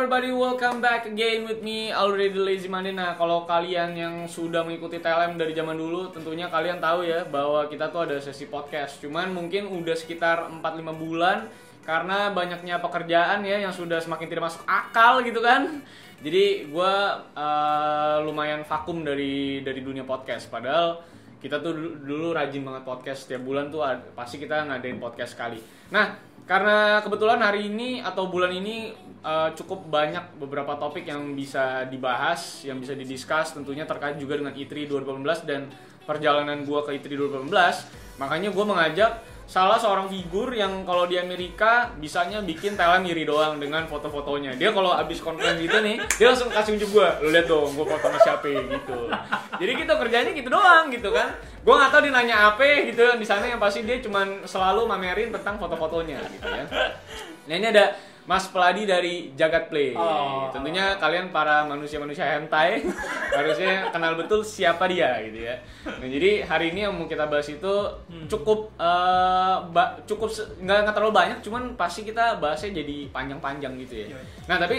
Everybody welcome back again with me already lazy Monday. Nah kalau kalian yang sudah mengikuti TLM dari zaman dulu tentunya kalian tahu ya bahwa kita tuh ada sesi podcast. Cuman mungkin udah sekitar 4-5 bulan karena banyaknya pekerjaan ya yang sudah semakin tidak masuk akal gitu kan. Jadi gue uh, lumayan vakum dari dari dunia podcast. Padahal kita tuh dulu, dulu rajin banget podcast setiap bulan tuh pasti kita ngadain podcast sekali. Nah karena kebetulan hari ini atau bulan ini uh, cukup banyak beberapa topik yang bisa dibahas, yang bisa didiskus tentunya terkait juga dengan ITRI 2018 dan perjalanan gua ke ITRI 2018. Makanya gua mengajak salah seorang figur yang kalau di Amerika bisanya bikin talent iri doang dengan foto-fotonya. Dia kalau abis konten gitu nih, dia langsung kasih unjuk gua. Lu lihat dong, gua foto sama siapa gitu. Jadi kita kerjanya gitu doang gitu kan. Gua nggak tahu dia nanya apa gitu di sana yang pasti dia cuman selalu mamerin tentang foto-fotonya gitu ya. Nah ini ada Mas Peladi dari Jagat Play. Oh. Tentunya kalian para manusia-manusia hentai harusnya kenal betul siapa dia gitu ya. Nah, jadi hari ini yang mau kita bahas itu cukup eh, ba- cukup se- nggak nggak terlalu banyak, cuman pasti kita bahasnya jadi panjang-panjang gitu ya. Iya. Nah, tapi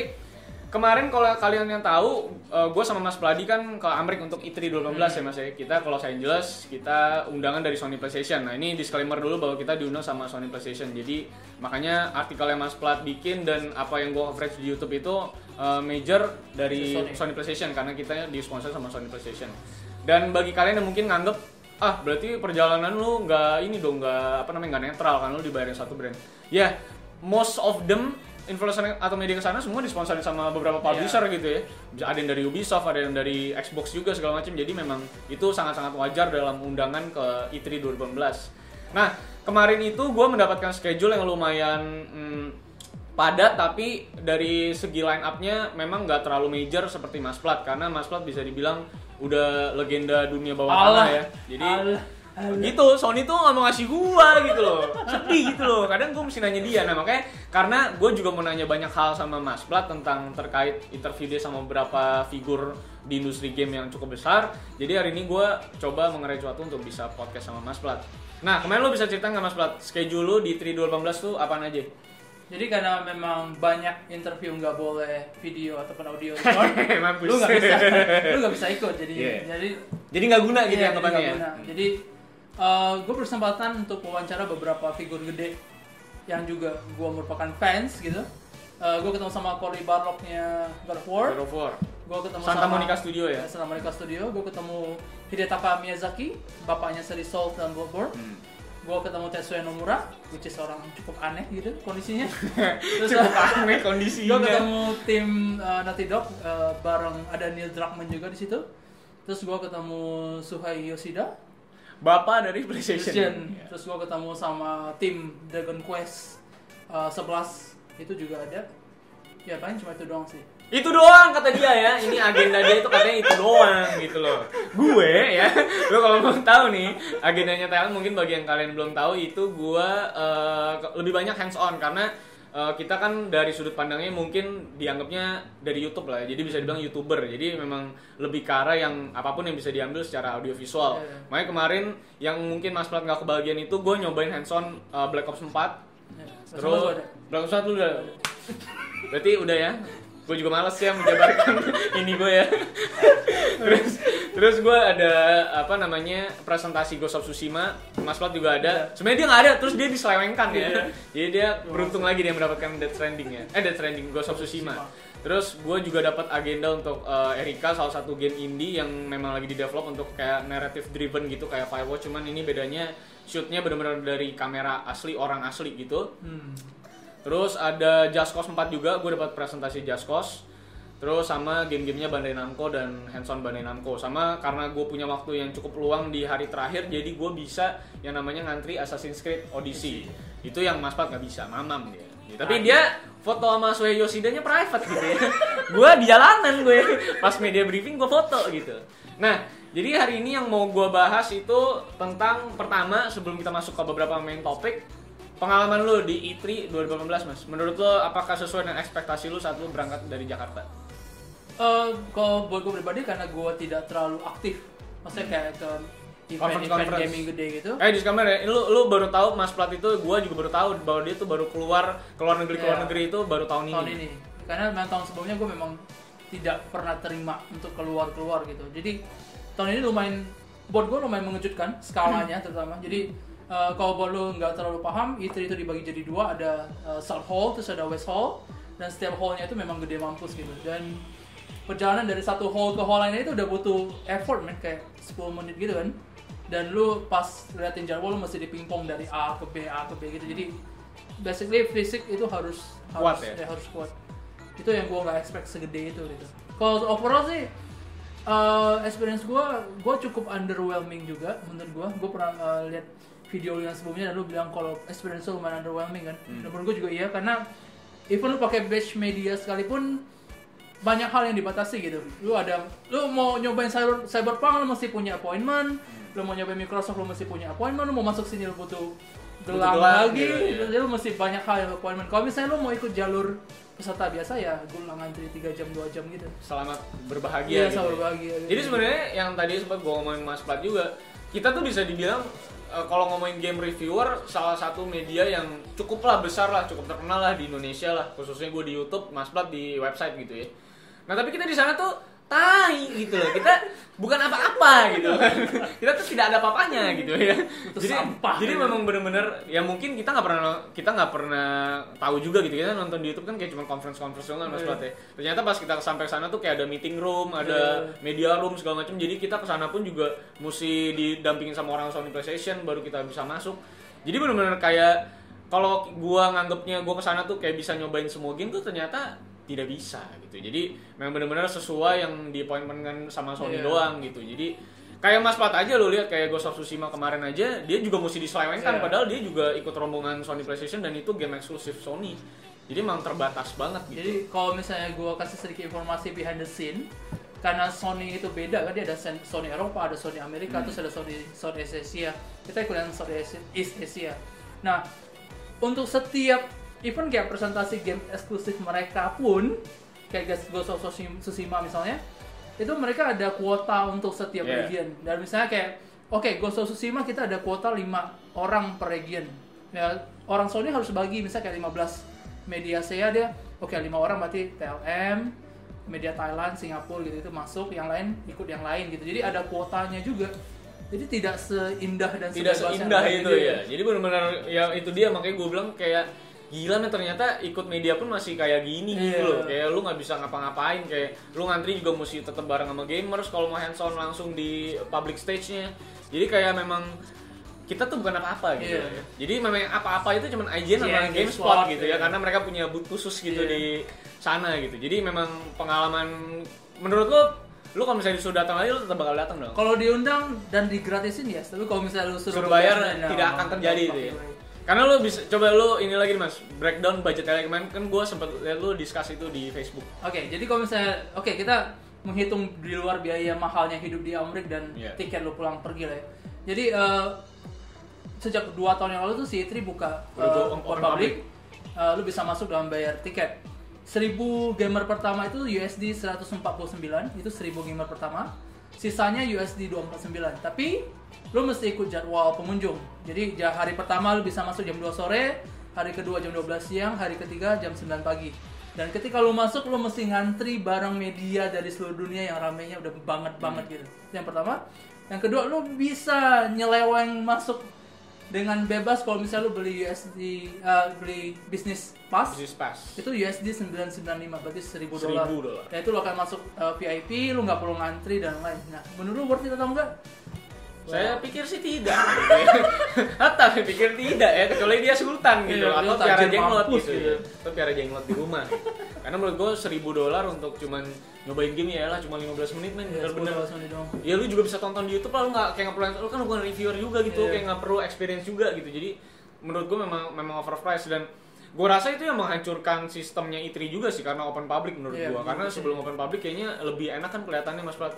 kemarin kalau kalian yang tahu, gue sama Mas Peladi kan ke Amerika untuk ITRI 2018 ya Mas ya. Kita ke Los Angeles, kita undangan dari Sony PlayStation. Nah ini disclaimer dulu bahwa kita diundang sama Sony PlayStation. Jadi makanya artikel yang Mas Plat bikin dan apa yang gue coverage di YouTube itu uh, major dari Sony. Sony. PlayStation karena kita disponsor sama Sony PlayStation. Dan bagi kalian yang mungkin nganggep ah berarti perjalanan lu nggak ini dong nggak apa namanya nggak netral kan lu dibayarin satu brand. Ya most of them influencer atau media ke sana semua disponsorin sama beberapa publisher gitu ya. Ada yang dari Ubisoft, ada yang dari Xbox juga segala macam. Jadi memang itu sangat-sangat wajar dalam undangan ke E E3 2018. Nah, kemarin itu gue mendapatkan schedule yang lumayan hmm, padat tapi dari segi line up-nya memang nggak terlalu major seperti Mas Plat karena Mas Plat bisa dibilang udah legenda dunia bawah tanah ya. Jadi Allah. Gitu Sony tuh nggak mau ngasih gua gitu loh. Sedih gitu loh. Kadang gua mesti nanya dia. Nah makanya karena gue juga mau nanya banyak hal sama Mas Plat tentang terkait interview dia sama beberapa figur di industri game yang cukup besar. Jadi hari ini gua coba mengerai suatu untuk bisa podcast sama Mas Plat. Nah kemarin lo bisa cerita nggak Mas Plat? Schedule lo di 3 2018 tuh apaan aja? Jadi karena memang banyak interview nggak boleh video ataupun audio lu nggak bisa, lu nggak bisa ikut. Jadi Iya. jadi jadi nggak guna gitu iya, ya jadi ya? guna. Jadi gue bersempatan untuk wawancara beberapa figur gede yang juga gue merupakan fans gitu. gue ketemu sama Cory Barlocknya God of War. God of War Gue ketemu Santa sama Monica Studio ya Santa Monica Studio. Gue ketemu Hidetaka Miyazaki, bapaknya seri Soul dan Bloodborne. Hmm. Gue ketemu Tetsuya Nomura, which is orang cukup aneh gitu kondisinya. Terus cukup aneh kondisinya gue ketemu tim uh, Naughty Dog uh, bareng ada Neil Druckmann juga di situ. Terus gue ketemu Suhei Yoshida, bapak dari PlayStation, Christian. Ya. Terus gue ketemu sama tim Dragon Quest uh, 11 itu juga ada. Ya paling cuma itu doang sih. itu doang kata dia ya ini agenda dia itu katanya itu doang gitu loh gue ya lo kalau mau tahu nih agendanya Thailand mungkin bagi yang kalian belum tahu itu gue eh, ke- lebih banyak hands on karena eh, kita kan dari sudut pandangnya mungkin dianggapnya dari YouTube lah ya. jadi bisa dibilang youtuber jadi memang lebih ke arah yang apa pun yang bisa diambil secara audiovisual Iya. makanya kemarin yang mungkin Mas Plat nggak kebagian itu gue nyobain hands on eh, Black Ops 4 Ya, Terus. Black Ops 1 lu udah. Berarti udah ya. Gue juga males ya menjabarkan ini gue ya. terus terus gue ada apa namanya presentasi Ghost of Tsushima. Mas Plat juga ada. Sebenarnya dia nggak ada, terus dia diselewengkan ya. Iya. Jadi dia beruntung lagi dia mendapatkan Death Stranding ya. Eh Death Stranding Ghost of Tsushima. Terus gue juga dapat agenda untuk eh, Erika salah satu game indie yang memang lagi di develop untuk kayak narrative driven gitu kayak Firewatch cuman ini bedanya shootnya benar-benar dari kamera asli orang asli gitu. Hmm. Terus ada Just Cause 4 juga, gue dapat presentasi Just Cause. Terus sama game-gamenya Bandai Namco dan hands-on Bandai Namco. Sama karena gue punya waktu yang cukup luang di hari terakhir, jadi gue bisa yang namanya ngantri Assassin's Creed Odyssey. Itu yang Mas Pat nggak bisa, mamam dia. Ya, Tapi dia foto sama Suhei Yoshida-nya private gitu ya. gue di jalanan gue, pas media briefing gue foto gitu. Nah, jadi hari ini yang mau gue bahas itu tentang pertama sebelum kita masuk ke beberapa main topik, Pengalaman lu di E3 2018 mas, menurut lo apakah sesuai dengan ekspektasi lu saat lu berangkat dari Jakarta? Eh, kalau buat gue pribadi karena gue tidak terlalu aktif, maksudnya kayak ke event-event gaming gede gitu. Eh disclaimer ya, lu lu baru tahu Mas Plat itu, gua juga baru tahu bahwa dia tuh baru keluar keluar negeri keluar Iya. negeri itu baru tahun ini. tahun ini. karena memang tahun sebelumnya gue memang tidak pernah terima untuk keluar keluar gitu jadi tahun ini lumayan buat gue lumayan mengejutkan skalanya terutama jadi uh, kalau buat lo nggak terlalu paham E3 itu dibagi jadi dua. Ada uh, South Hall terus ada West Hall. Dan setiap hallnya itu memang gede mampus gitu. Dan perjalanan dari satu hall ke hall lainnya itu udah butuh effort man kayak 10 menit gitu kan. Dan lu pas liatin jadwal lu mesti dipingpong dari A ke B A ke B gitu. Jadi basically fisik itu harus Kuat harus ya? harus kuat. Itu yang gua nggak expect segede itu gitu. Kalau overall sih uh, experience gua gua cukup underwhelming juga menurut gua. Gua pernah uh, lihat video lu yang sebelumnya dan lu bilang kalau experience lu lumayan underwhelming kan Hmm. dan menurut gua juga iya karena even lu pakai batch media sekalipun banyak hal yang dibatasi gitu. Lu ada, lu mau nyobain cyber, cyberpunk lu mesti punya appointment. Lu mau nyobain Microsoft lu mesti punya appointment. Lu mau masuk sini lu butuh gelang lagi. gitu, Jadi lu mesti banyak hal yang appointment. Kalau misalnya lu mau ikut jalur peserta biasa ya gue ngantri 3 jam 2 jam gitu. Selamat berbahagia. Iya, gitu sama ya. berbahagia. gitu. Jadi sebenarnya yang tadi sempat gue ngomongin Mas Plat juga, kita tuh bisa dibilang eh, kalau ngomongin game reviewer salah satu media yang cukup lah besar lah, cukup terkenal lah di Indonesia lah, khususnya gue di YouTube, Mas Plat di website gitu ya. Nah tapi kita di sana tuh tai gitu loh, kita bukan apa-apa gitu kita tuh tidak ada apa-apanya gitu ya. Itu Jadi sampah. jadi memang bener-bener ya mungkin kita nggak pernah kita nggak pernah tahu juga gitu kita nonton di YouTube kan kayak cuma conference conference doang kan Mas. Plat ya. Ternyata pas kita sampai sana tuh kayak ada meeting room, ada Iya. media room segala macam. Jadi kita ke sana pun juga mesti didampingin sama orang Sony PlayStation baru kita bisa masuk. Jadi benar-benar kayak kalau gua nganggapnya gua ke sana tuh kayak bisa nyobain semua game tuh ternyata tidak bisa gitu. Jadi memang benar-benar sesuai yang di appointment sama Sony Iya. doang gitu. Jadi kayak Mas Pat aja lo lihat kayak Ghost of Tsushima kemarin aja dia juga mesti diselewengkan Iya. padahal dia juga ikut rombongan Sony PlayStation dan itu game eksklusif Sony. Jadi memang terbatas banget gitu. Jadi kalau misalnya gue kasih sedikit informasi behind the scene, karena Sony itu beda kan dia ada Sony Eropa, ada Sony Amerika, Hmm. terus ada Sony Sony Asia. Kita ikut yang Sony Asia- East Asia. Nah, untuk setiap event kayak presentasi game eksklusif mereka pun kayak Ghost of Tsushima misalnya, itu mereka ada kuota untuk setiap Yeah. region. Dan misalnya kayak oke Ghost of Tsushima kita ada kuota 5 orang per region. Ya, orang Sony harus bagi misalnya kayak 15 media saya dia oke lima orang berarti TLM media Thailand Singapura gitu itu masuk yang lain ikut yang lain gitu jadi ada kuotanya juga jadi tidak seindah dan tidak seindah itu ya. Jadi benar-benar ya itu dia makanya gue bilang kayak gila nih ternyata ikut media pun masih kayak gini gitu Iya. loh. Kayak lu nggak bisa ngapa-ngapain kayak lu ngantri juga mesti tetap bareng sama gamers kalau mau hands on langsung di public stage-nya. Jadi kayak memang kita tuh bukan apa-apa gitu ya. Jadi memang apa-apa itu cuman IGN sama Iya, GameSpot gitu ya iya. karena mereka punya booth khusus gitu Iya. di sana gitu. Jadi memang pengalaman menurut lu lu kalau misalnya disuruh datang lagi lu tetap bakal datang dong. kalau diundang dan digratisin ya tapi kalau misalnya lu suruh, Suruh bayar nah, tidak akan terjadi itu ya. Karena lu bisa coba lu ini lagi Mas, breakdown budget kemarin kan gua sempat lihat lu discuss itu di Facebook. Oke, jadi kalau misalnya oke kita menghitung di luar biaya mahalnya hidup di Amerika dan Iya. tiket lu pulang pergi lah ya. Jadi eh, sejak dua tahun yang lalu tuh si E3 buka go open open public, eh, lu bisa masuk dengan bayar tiket. 1000 gamer pertama itu USD 149, itu 1000 gamer pertama. Sisanya USD 249. Tapi lu mesti ikut jadwal pengunjung. Jadi ja- hari pertama lu bisa masuk jam 2 sore, hari kedua jam 12 siang, hari ketiga jam 9 pagi. Dan ketika lu masuk lu mesti ngantri barang media dari seluruh dunia yang ramenya udah banget banget gitu. Itu Yang pertama. Yang kedua lu bisa nyeleweng masuk dengan bebas kalau misalnya lu beli USD uh, beli bisnis pass Business Pass. itu USD 995 berarti 1000 dolar. 1000 dolar. Ya itu lo akan masuk uh, VIP, lu nggak perlu ngantri dan lain. Nah, menurut lu worth it atau enggak? Saya pikir sih tidak. Hatta saya pikir tidak ya, kecuali dia sultan gitu Iya, atau piara jenglot gitu, gitu. Atau piara jenglot di rumah. Karena menurut gua 1000 dolar untuk cuman nyobain game ya lah cuma 15 menit men Ya, bener-bener. 10 menit doang. ya lu juga bisa tonton di YouTube lah lu nggak kayak nggak perlu lu kan bukan reviewer juga gitu Iya. kayak nggak perlu experience juga gitu jadi menurut gue memang memang overpriced dan gue rasa itu yang menghancurkan sistemnya E3 juga sih karena open public menurut Iya, gue karena sebelum open public kayaknya lebih enak kan kelihatannya mas Prat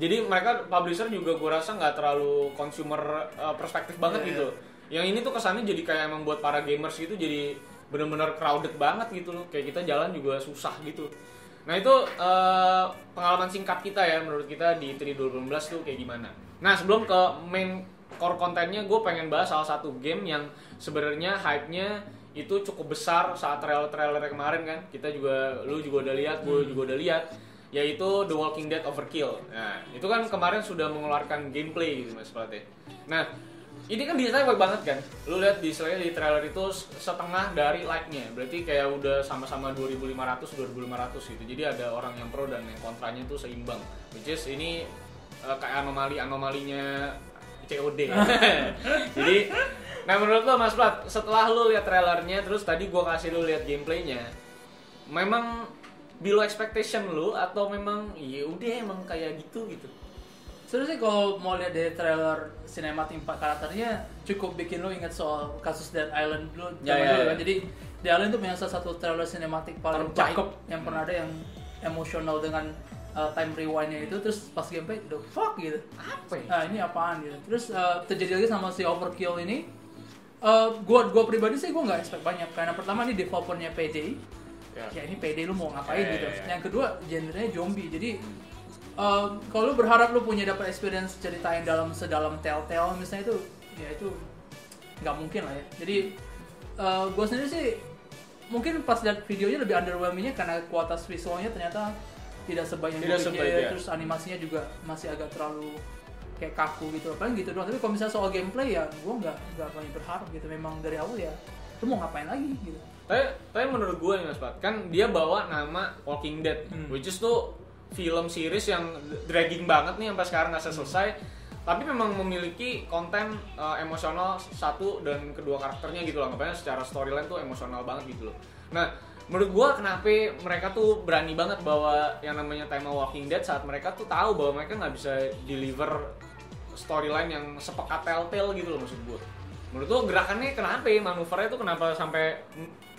jadi mereka publisher juga gue rasa nggak terlalu consumer uh, perspektif banget Iya, gitu. Yang ini tuh kesannya jadi kayak emang buat para gamers gitu jadi bener-bener crowded banget gitu loh. Kayak kita jalan juga susah gitu. Nah itu eh, pengalaman singkat kita ya menurut kita di 3 2019 tuh kayak gimana. Nah sebelum ke main core kontennya gue pengen bahas salah satu game yang sebenarnya hype-nya itu cukup besar saat trailer-trailer kemarin kan. Kita juga lu juga udah lihat, gue juga udah lihat yaitu The Walking Dead Overkill. Nah, itu kan kemarin sudah mengeluarkan gameplay gitu Mas Plat ya. Nah, ini kan desainnya baik banget kan. Lu lihat di di trailer itu setengah dari like-nya. Berarti kayak udah sama-sama 2500 2500 gitu. Jadi ada orang yang pro dan yang kontranya itu seimbang. Which is ini uh, kayak anomali-anomalinya COD. Jadi nah menurut lo Mas Plat, setelah lu lihat trailernya terus tadi gua kasih lu lihat gameplaynya, memang below expectation lu atau memang ya udah emang kayak gitu gitu Sebenarnya sih kalau mau lihat dari trailer sinematik empat karakternya cukup bikin lo ingat soal kasus Dead Island dulu zaman ya, dulu ya. kan. Jadi Dead Island itu punya salah satu trailer sinematik paling Terbaik. cakep yang pernah ada yang emosional dengan uh, time rewind-nya itu terus pas gameplay the fuck gitu. apa ya? Nah, ini apaan gitu. Terus uh, terjadi lagi sama si Overkill ini. Uh, gua gua pribadi sih gua nggak expect banyak karena pertama ini developernya PD. Ya. Ya ini PD lu mau ngapain gitu. ya. Yang kedua genrenya zombie. Jadi uh, kalau lu berharap lu punya dapat experience cerita yang dalam sedalam Telltale misalnya itu ya itu nggak mungkin lah ya. Jadi uh, gue sendiri sih mungkin pas lihat videonya lebih underwhelmingnya karena kualitas visualnya ternyata tidak sebaik yang Tidak sebaik, ya. terus animasinya juga masih agak terlalu kayak kaku gitu paling gitu doang tapi kalau misalnya soal gameplay ya gue nggak nggak banyak berharap gitu memang dari awal ya lu mau ngapain lagi gitu Tapi, tapi menurut gue nih Mas Pat, kan dia bawa nama Walking Dead, Hmm. which is tuh film series yang dragging banget nih sampai sekarang nggak selesai. Tapi memang memiliki konten uh, emosional satu dan kedua karakternya gitu loh. Makanya secara storyline tuh emosional banget gitu loh. Nah, menurut gue kenapa mereka tuh berani banget bawa yang namanya tema Walking Dead saat mereka tuh tahu bahwa mereka nggak bisa deliver storyline yang sepekat Telltale gitu loh maksud gue. Menurut lo gerakannya kenapa ya? Manuvernya tuh kenapa sampai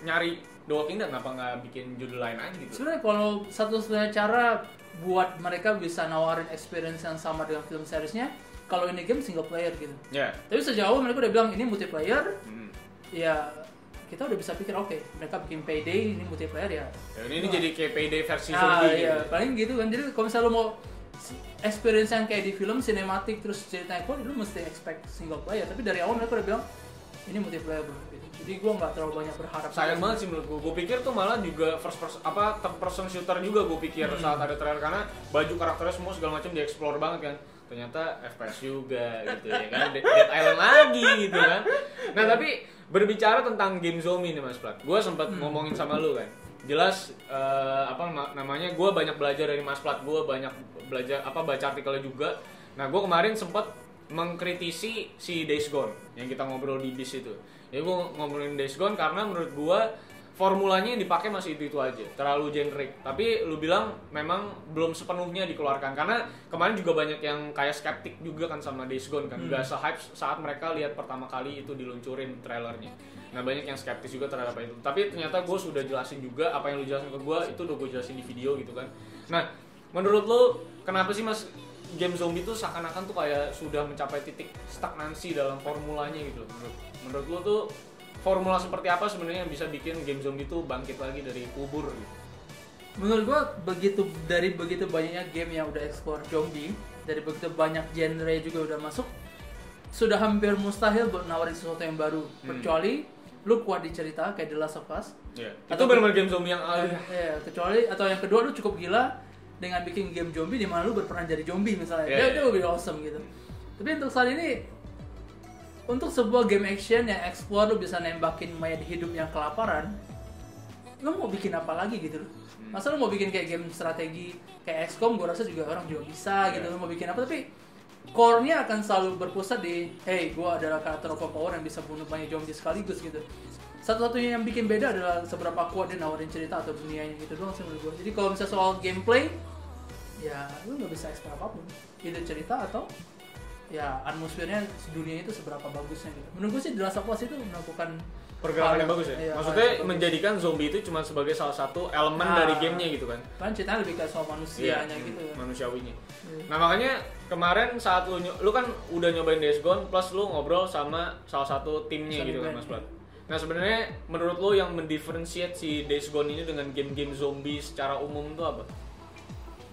nyari The Walking Dead? Kenapa nggak bikin judul lain aja gitu? sebenarnya kalau satu-satunya cara buat mereka bisa nawarin experience yang sama dengan film seriesnya kalau ini game single player gitu Ya. tapi sejauh mereka udah bilang ini multiplayer Hmm. ya kita udah bisa pikir oke mereka bikin payday ini multiplayer ya Ya, ini, ini jadi kayak payday versi ah zombie iya gitu. paling gitu kan jadi kalau misalnya lo mau experience yang kayak di film sinematik terus ceritanya kuat lu mesti expect single player tapi dari awal mereka udah bilang ini multiplayer bro. Jadi gue nggak terlalu banyak berharap Sayang banget sih menurut gue. Gue pikir tuh malah juga first person apa third person shooter juga gue pikir Hmm. saat ada trailer karena baju karakternya semua segala macam dieksplor banget kan. Ternyata FPS juga gitu ya kan. Dead, Island lagi gitu kan. Nah, tapi berbicara tentang game zombie nih Mas Plat. Gue sempat Hmm. ngomongin sama lu kan. Jelas eh, apa nama- namanya gue banyak belajar dari Mas Plat. Gue banyak belajar apa baca artikelnya juga. Nah, gue kemarin sempat mengkritisi si Days Gone yang kita ngobrol di bis itu. Ya gue ngobrolin Days Gone karena menurut gue formulanya yang dipakai masih itu itu aja, terlalu generik. Tapi lu bilang memang belum sepenuhnya dikeluarkan karena kemarin juga banyak yang kayak skeptik juga kan sama Days Gone kan, nggak se-hype saat mereka lihat pertama kali itu diluncurin trailernya. Nah banyak yang skeptis juga terhadap itu. Tapi ternyata gue sudah jelasin juga apa yang lu jelasin ke gue itu udah gue jelasin di video gitu kan. Nah menurut lu kenapa sih mas game zombie itu seakan-akan tuh kayak sudah mencapai titik stagnansi dalam formulanya gitu menurut menurut lu tuh formula seperti apa sebenarnya yang bisa bikin game zombie itu bangkit lagi dari kubur? Gitu menurut gua begitu dari begitu banyaknya game yang udah explore zombie dari begitu banyak genre juga udah masuk sudah hampir mustahil buat nawarin sesuatu yang baru. Hmm. kecuali lu kuat di cerita kayak The Last of Us. Itu Atau- benar-benar game zombie yang ah, ya, kecuali atau yang kedua lu cukup gila dengan bikin game zombie di mana lu berperan jadi zombie misalnya. Iya, dia iya. itu lebih awesome gitu. Tapi untuk saat ini untuk sebuah game action yang explore lu bisa nembakin mayat hidup yang kelaparan lu mau bikin apa lagi gitu loh. Hmm. masa lu mau bikin kayak game strategi kayak XCOM gue rasa juga orang juga bisa gitu Iya. lu mau bikin apa. Tapi core-nya akan selalu berpusat di hey gue adalah karakter overpower yang bisa bunuh banyak zombie sekaligus gitu. Satu-satunya yang bikin beda adalah seberapa kuat dia nawarin cerita atau dunianya gitu doang sih menurut gue jadi kalau misalnya soal gameplay ya lu nggak bisa expect apa pun. Itu cerita atau ya atmosfernya dunia itu seberapa bagusnya gitu menurut gue sih The Last of Us itu melakukan pergerakan yang bagus ya iya, maksudnya bagus. menjadikan zombie itu cuma sebagai salah satu elemen Ah. dari gamenya gitu kan kan ceritanya lebih kayak soal manusianya Iya, gitu kan. manusiawinya Iya. Nah makanya kemarin saat lu lu kan udah nyobain Days Gone plus lu ngobrol sama salah satu timnya Sony gitu kan. Mas Plat. Nah sebenarnya menurut lu yang mendiferensiate si Days Gone ini dengan game-game zombie secara umum tuh apa?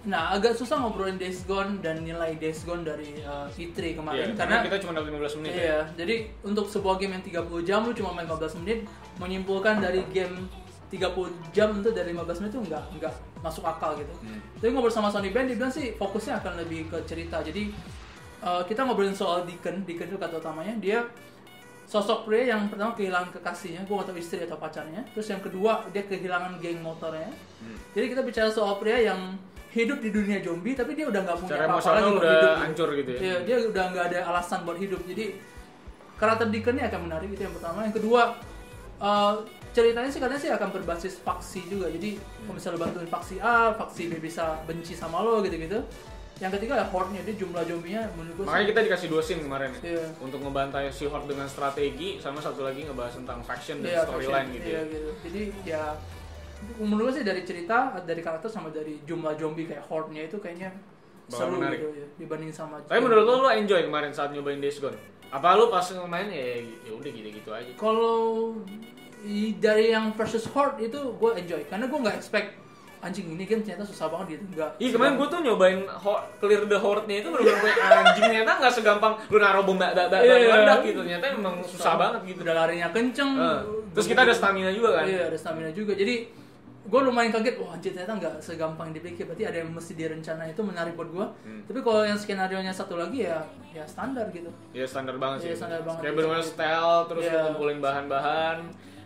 Nah, agak susah ngobrolin Days Gone dan nilai Days Gone dari uh, E3 Iya, kemarin karena karena kita cuma dapat 15 menit ya. Iya, jadi untuk sebuah game yang 30 jam lu cuma main 15 menit, menyimpulkan dari game 30 jam itu dari 15 menit itu nggak nggak masuk akal gitu. Hmm. Tapi ngobrol sama Sony Band, dia bilang sih fokusnya akan lebih ke cerita. Jadi uh, kita ngobrolin soal Deacon, Deacon itu kata utamanya, dia sosok pria yang pertama kehilangan kekasihnya, gue gak tahu istri atau pacarnya. Terus yang kedua dia kehilangan geng motornya. Hmm. Jadi kita bicara soal pria yang hidup di dunia zombie, tapi dia udah nggak punya apa-apa lagi buat udah hidup. hancur gitu ya. Iya, dia udah nggak ada alasan buat hidup. Jadi karakter Deacon ini akan menarik itu yang pertama. Yang kedua eh, ceritanya sih katanya sih akan berbasis faksi juga. Jadi kalau misalnya bantuin faksi A, faksi B bisa benci sama lo gitu-gitu. Yang ketiga ya horde-nya dia jumlah zombinya menurut gue Makanya kita dikasih dua scene kemarin ya. Iya. Untuk ngebantai si Horde dengan strategi sama satu lagi ngebahas tentang faction dan Iya, storyline gitu. Iya, ya. gitu. Jadi ya menurut gue sih dari cerita, dari karakter sama dari jumlah zombie kayak horde-nya itu kayaknya Bakal seru menarik. gitu ya dibanding sama Tapi menurut lo lo enjoy kemarin saat nyobain Days Gone? Apa lo pas main ya ya udah gitu-gitu aja. Kalau dari yang versus Horde itu gue enjoy karena gue nggak expect anjing ini game ternyata susah banget gitu nggak Iya kemarin gue tuh nyobain clear the horde-nya itu bener-bener kayak anjing ternyata nggak segampang lu naruh bom bak bak Iya. meledak gitu ternyata emang susah banget gitu. udah larinya kenceng Eh, Terus kita ada stamina juga kan? iya ada stamina juga jadi gue lumayan kaget wah anjir ternyata nggak segampang yang dipikir berarti ada yang mesti direncana itu menarik buat gue Hmm. tapi kalau yang skenario nya satu lagi ya ya standar gitu Iya standar banget sih. Iya, standar banget. Kayak bener-bener style terus Iya. lu kumpulin bahan-bahan.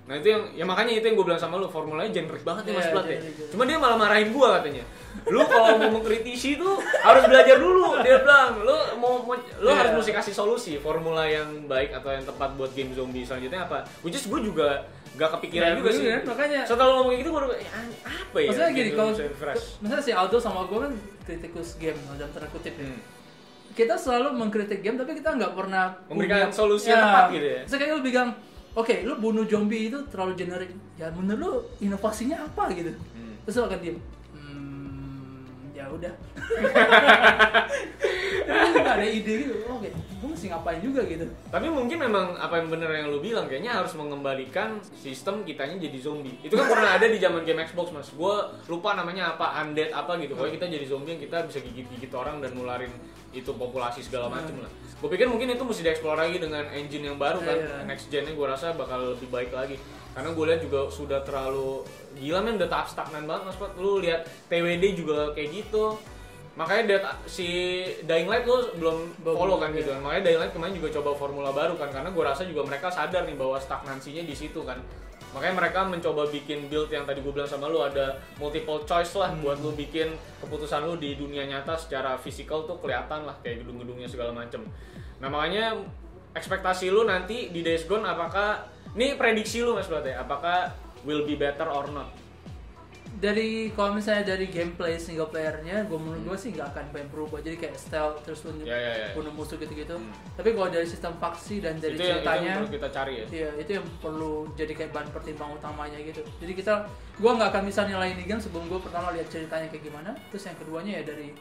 Nah itu yang ya makanya itu yang gue bilang sama lu formulanya generik banget ya Mas Iya, Plat ya. generik. Cuma dia malah marahin gua katanya. Lu kalau mau mengkritisi tuh harus belajar dulu. Dia bilang, lu mau, mau lu Iya. harus mesti kasih solusi formula yang baik atau yang tepat buat game zombie selanjutnya apa. Which is gue juga gak kepikiran Ya, juga sih. juga, makanya Setelah lu ngomong kayak gitu udah, "Ya, apa ya? maksudnya gini game kalau misalnya si Aldo sama gue kan kritikus game dalam tanda kutip ya Hmm. kita selalu mengkritik game tapi kita nggak pernah Memberikan punya- solusi yang tepat gitu ya? Misalnya kayak lu bilang, oke lu bunuh zombie itu terlalu generik. Ya menurut lu inovasinya apa gitu? Hmm. Terus lu akan diem. Ya udah. Nggak ada ide gitu. Oke, gue mesti ngapain juga gitu. Tapi mungkin memang apa yang bener yang lu bilang kayaknya harus mengembalikan sistem kitanya jadi zombie. Itu kan pernah ada di zaman game Xbox mas. Gue lupa namanya apa undead apa gitu. Pokoknya kita jadi zombie yang kita bisa gigit-gigit orang dan nularin itu populasi segala macem lah. Gue pikir mungkin itu mesti dieksplor lagi dengan engine yang baru kan. Iya. Next gen-nya gue rasa bakal lebih baik lagi. Karena gue lihat juga sudah terlalu gila men udah tahap stagnan banget mas Pat. Lu lihat TWD juga kayak gitu. Makanya Dead- si Dying Light lu belum Belum, follow kan iya. gitu kan. Makanya Dying Light kemarin juga coba formula baru kan karena gue rasa juga mereka sadar nih bahwa stagnansinya di situ kan. Makanya mereka mencoba bikin build yang tadi gue bilang sama lu ada multiple choice lah buat lu bikin keputusan lu di dunia nyata secara fisikal tuh kelihatan lah kayak gedung-gedungnya segala macem. Nah makanya ekspektasi lu nanti di Days Gone apakah ini prediksi lu mas berarti apakah will be better or not? Dari kalau misalnya dari gameplay single playernya, gue menurut gue sih nggak akan banyak berubah. Jadi kayak stealth terus Ya, ya, ya. bunuh musuh gitu-gitu. Hmm. Tapi kalau dari sistem faksi dan dari itu, yang, itu yang ceritanya, perlu kita cari ya. Iya, itu yang perlu jadi kayak bahan pertimbangan utamanya gitu. Jadi kita, gua nggak akan bisa nilai ini game sebelum gua pertama lihat ceritanya kayak gimana, terus yang keduanya ya dari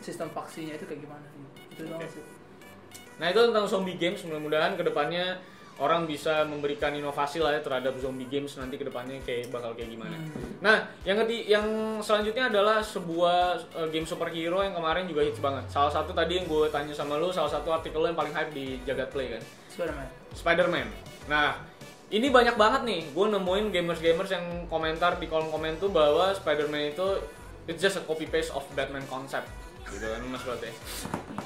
sistem faksinya itu kayak gimana. Itu doang Oke. sih. Nah itu tentang zombie games mudah-mudahan ke depannya orang bisa memberikan inovasi lah ya terhadap zombie games nanti ke depannya kayak bakal kayak gimana. Hmm. Nah yang keti yang selanjutnya adalah sebuah uh, game superhero yang kemarin juga hits banget. Salah satu tadi yang gue tanya sama lu, salah satu artikel lo yang paling hype di Jagat Play kan, Spiderman. Spider-Man. Nah ini banyak banget nih, gue nemuin gamers-gamers yang komentar di kolom komen tuh bahwa Spider-Man itu it's just a copy paste of Batman concept gitu kan mas ya.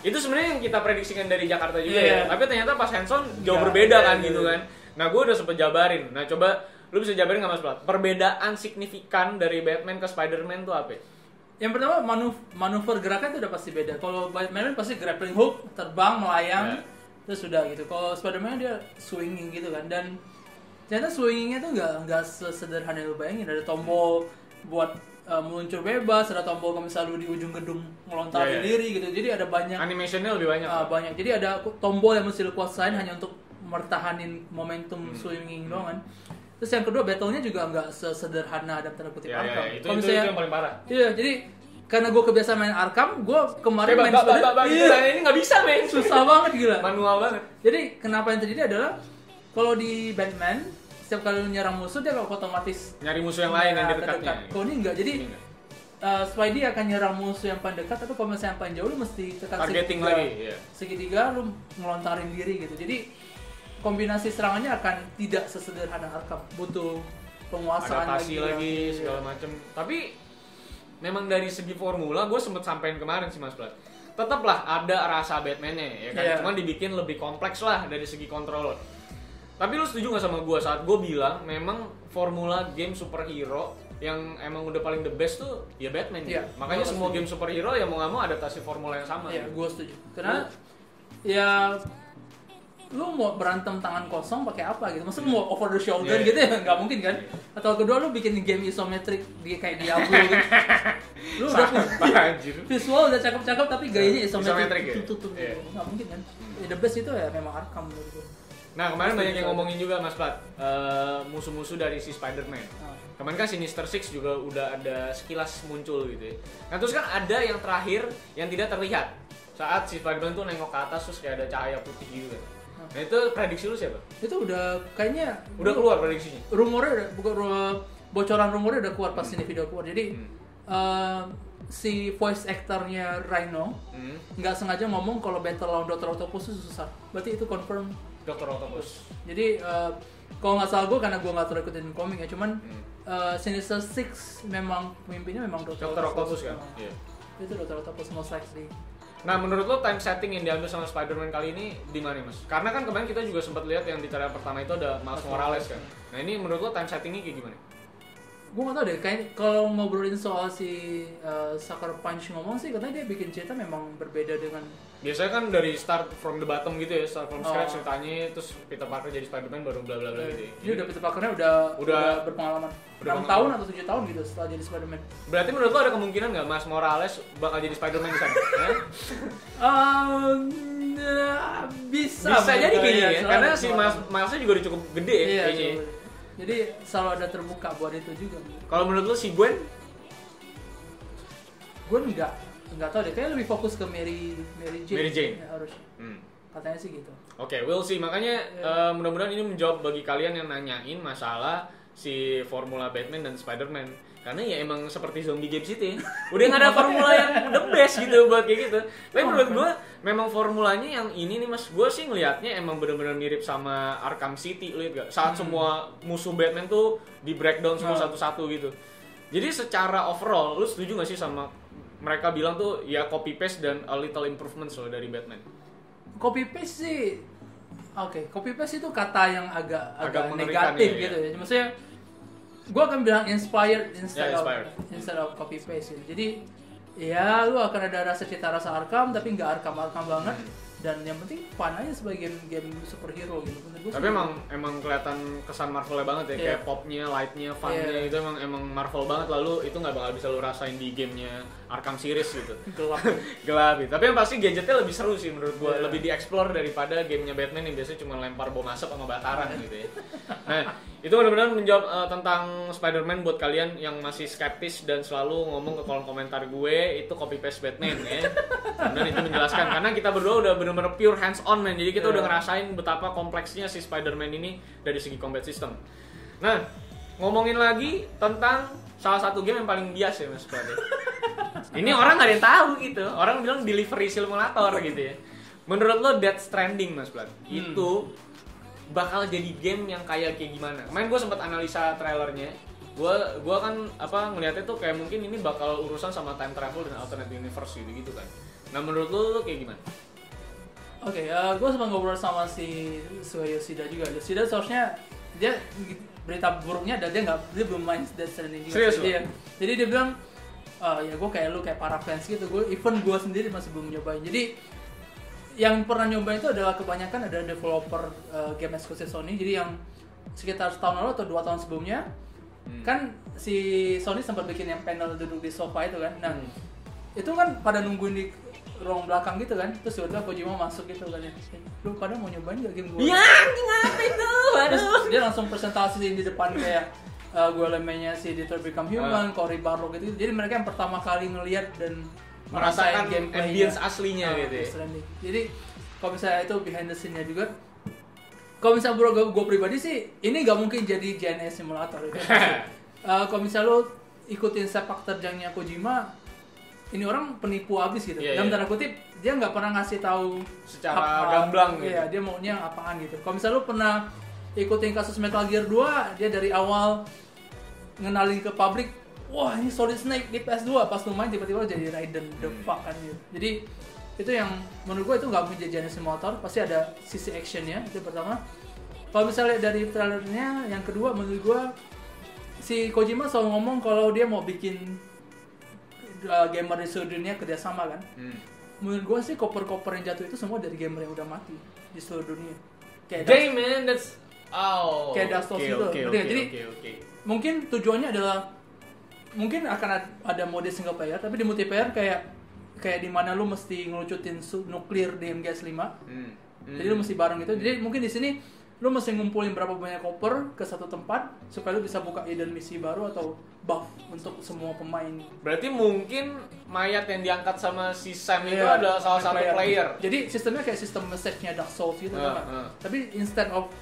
Itu sebenarnya yang kita prediksikan dari Jakarta juga ya. Iya. Tapi ternyata pas hands-on jauh Iya, berbeda iya, kan iya. gitu kan. Nah gue udah sempet jabarin. Nah coba lu bisa jabarin nggak mas Plat? Perbedaan signifikan dari Batman ke Spider-Man tuh apa? Yang pertama manuf manuver gerakan itu udah pasti beda. Kalau Batman pasti grappling hook, terbang, melayang, Ya. terus sudah gitu. Kalau Spiderman dia swinging gitu kan dan ternyata swingingnya tuh nggak nggak sesederhana yang lu bayangin. Ada tombol buat uh, meluncur bebas, ada tombol kalau misalnya lu di ujung gedung melontar ya. diri gitu. Jadi ada banyak Animationnya lebih banyak. uh, banyak. Jadi ada tombol yang mesti lu kuasain hanya untuk mertahanin momentum Hmm. swinging doang kan. Terus yang kedua battle-nya juga nggak sesederhana dalam tanda kutip ya, ya, Arkham. ya. Itu, Kalau itu, misalnya- itu yang paling parah. Iya, jadi karena gue kebiasaan main Arkham, gue kemarin Coba, main bak, bak, Spider- bak, Iya, ini nggak bisa men. susah banget gila. Manual banget. Jadi kenapa yang terjadi adalah kalau di Batman setiap kali lu nyerang musuh dia otomatis Nyari musuh yang lain yang di ya, dekatnya. Kalau ini enggak, jadi Ini enggak. uh, Spidey akan nyerang musuh yang paling dekat, tapi kalau misalnya yang paling jauh lu mesti tekan Targeting segitiga. lagi, iya. Segitiga lu ngelontarin diri gitu. Jadi kombinasi serangannya akan tidak sesederhana Arkham. Butuh penguasaan adaptasi lagi Iya. segala macem tapi memang dari segi formula gue sempet sampein kemarin sih mas Plat tetaplah ada rasa Batman-nya ya kan Iya. cuman dibikin lebih kompleks lah dari segi controller tapi lu setuju gak sama gue saat gue bilang memang formula game superhero yang emang udah paling the best tuh ya Batman Iya, gitu. makanya semua setuju. game superhero ya mau gak mau adaptasi formula yang sama Iya, gitu. gue setuju. Karena ya lu mau berantem tangan kosong pakai apa gitu? Maksudnya mau over the shoulder Iya. gitu ya nggak mungkin kan? Atau kedua lu bikin game isometrik di kayak Diablo gitu. lu udah visual udah cakep-cakep tapi gayanya isometrik, Isometrik ya? Tuh, tuh, tuh, Iya. nggak mungkin kan? Ya, the best itu ya memang Arkham menurut gue. Nah kemarin Setuju, banyak yang ngomongin juga Mas Plat eh, musuh-musuh dari si Spider-Man. Nah. Kemarin kan Sinister Six juga udah ada sekilas muncul gitu ya. Nah terus kan ada yang terakhir yang tidak terlihat saat si Spider-Man tuh nengok ke atas terus kayak ada cahaya putih gitu kan. Nah itu prediksi lu siapa? Itu udah kayaknya Udah keluar prediksinya? rumornya udah bukan ru- bocoran rumornya udah keluar pas ini video keluar. Jadi Hmm. eh, si voice actornya Rhino Hmm. nggak sengaja ngomong kalau battle lawan Dr. Octopus itu susah. Berarti itu confirm. Dr. Octopus. Jadi eh, kalau nggak salah gue karena gue nggak terlalu ikutin komik ya, cuman Hmm. eh, Sinister Six memang pemimpinnya memang Dr. Dr. Octopus kan? Iya. Itu Dr. Octopus most likely. Nah menurut lo time setting yang diambil sama Spider-Man kali ini di mana mas? Karena kan kemarin kita juga sempat lihat yang di trailer pertama itu ada Miles Morales kan. Nah ini menurut lo time settingnya kayak gimana? Gue nggak tahu deh, kayak kalau ngobrolin soal si eh, Sucker Punch ngomong sih katanya dia bikin cerita memang berbeda dengan Biasanya kan dari start from the bottom gitu ya, start from scratch Oh. ceritanya, terus Peter Parker jadi Spider-Man baru bla bla bla gitu. ya. Ini udah Peter Parker-nya udah, udah, Udah- berpengalaman. udah 6 tahun atau 7 tahun gitu setelah jadi Spider-Man. Berarti menurut lo ada kemungkinan nggak Mas Morales bakal jadi Spider-Man di sana? Hah? Um, eh, bisa. Bisa jadi menurut kayaknya ya, karena si. Miles Milesnya juga udah cukup gede ya Iya, kayaknya. Jadi selalu ada terbuka buat itu juga. Kalau menurut lo si Gwen? Gue nggak nggak tahu deh, kayaknya lebih fokus ke Mary Mary Jane. Mary Jane. Ya, harusnya. Hmm. Katanya sih gitu. Oke, we'll see. Makanya Iya. eh, mudah-mudahan ini menjawab bagi kalian yang nanyain masalah si formula Batman dan Spider-Man. Karena ya emang seperti zombie games itu ya. Udah nggak ada formula yang the best gitu buat kayak gitu. Tapi menurut gue memang formulanya yang ini nih mas, gue sih ngelihatnya emang bener-bener mirip sama Arkham City lihat gak? Saat semua musuh Batman tuh di breakdown semua Hmm. satu-satu gitu. Jadi secara overall, lu setuju gak sih sama mereka bilang tuh ya copy paste dan a little improvements loh dari Batman? Copy paste sih Oke, copy paste itu kata yang agak Agak agak, negatif ya, gitu ya. Maksudnya gue akan bilang inspired instead Ya, inspired. of instead of copy paste gitu. Jadi ya lu akan ada rasa cita rasa Arkham tapi nggak Arkham Arkham banget dan yang penting fun aja sebagai game, game superhero gitu. Gua Tapi emang emang kelihatan kesan Marvelnya banget ya, Iya. kayak popnya, lightnya, funnya Iya. itu emang emang Marvel banget lalu itu nggak bakal bisa lu rasain di gamenya Arkham series gitu. gelap. Gelap gitu. Tapi yang pasti gadgetnya lebih seru sih menurut gua, Iya. lebih dieksplor daripada gamenya Batman yang biasanya cuma lempar bom asap sama bataran gitu ya. Nah, itu benar-benar menjawab eh, tentang Spider-Man buat kalian yang masih skeptis dan selalu ngomong ke kolom komentar gue itu copy paste Batman ya. Dan itu menjelaskan karena kita berdua udah benar-benar pure hands on man. Jadi kita Iya. udah ngerasain betapa kompleksnya si Spider-Man ini dari segi combat system. Nah, ngomongin lagi tentang salah satu game yang paling bias ya Mas Prade. Ini orang nggak ada yang tahu gitu. Orang bilang delivery simulator gitu ya. Menurut lo Death Stranding Mas Plat, Hmm. itu bakal jadi game yang kayak kayak gimana? Kemarin gue sempat analisa trailernya. Gue gua kan apa ngelihatnya tuh kayak mungkin ini bakal urusan sama time travel dan alternate universe gitu gitu kan. Nah menurut lo, lo kayak gimana? Oke, gue sempat ngobrol sama si Sue Yoshida juga. Yoshida seharusnya dia berita buruknya ada dia nggak dia belum main Death Stranding juga. Serius, jadi, dia, jadi dia bilang "Ah, ya gue kayak lu kayak para fans gitu. Gue even gue sendiri masih belum nyobain. Jadi yang pernah nyobain itu adalah kebanyakan ada developer uh, game eksklusif Sony. Jadi yang sekitar setahun lalu atau dua tahun sebelumnya Hmm. kan si Sony sempat bikin yang panel duduk di sofa itu kan. Nah Hmm. itu kan pada nungguin di ruang belakang gitu kan terus tiba-tiba Kojima masuk gitu kan ya lu pada mau nyobain gak game gue Ya anjing apa itu? terus dia langsung presentasi di depan kayak uh, gue lemenya si Detroit Become Human, Ah. Cory Barlog gitu jadi mereka yang pertama kali ngelihat dan Merasakan gameplaynya. ambience aslinya Ah, gitu ya. Jadi kalau misalnya itu behind the scene-nya juga kalau misalnya bro gue, pribadi sih ini gak mungkin jadi JNS simulator gitu. Uh, kalau misalnya lo ikutin sepak terjangnya Kojima ini orang penipu abis gitu Iya, dalam iya. tanda kutip dia nggak pernah ngasih tahu Secara gamblang gitu. iya dia maunya apaan gitu kalau misalnya lu pernah ikutin kasus Metal Gear 2 dia dari awal ngenalin ke publik wah ini Solid Snake di PS2 pas lu main tiba-tiba jadi Raiden the Hmm. fuck kan gitu jadi itu yang menurut gua itu nggak jadi jenis motor pasti ada sisi actionnya itu pertama kalau misalnya dari trailernya yang kedua menurut gua si Kojima selalu ngomong kalau dia mau bikin uh, gamer di seluruh dunia kerjasama kan Hmm. menurut gua sih koper-koper yang jatuh itu semua dari gamer yang udah mati di seluruh dunia kayak Damn man, that's oh. Kayak Dust Souls oke. Oke, Ngerti oke, nggak? Jadi- oke, oke. mungkin tujuannya adalah mungkin akan ad- ada mode single player tapi di multiplayer kayak kayak di mana lu mesti ngelucutin nuklir di MGS 5 Hmm. Hmm. jadi lu mesti bareng gitu jadi mungkin di sini lu mesti ngumpulin berapa banyak koper ke satu tempat supaya lu bisa buka either misi baru atau buff untuk semua pemain Berarti mungkin mayat yang diangkat sama si Sam itu Iya, adalah salah satu player. Jadi sistemnya kayak sistem message-nya Dark Souls gitu Ah, kan. ah. Tapi instead of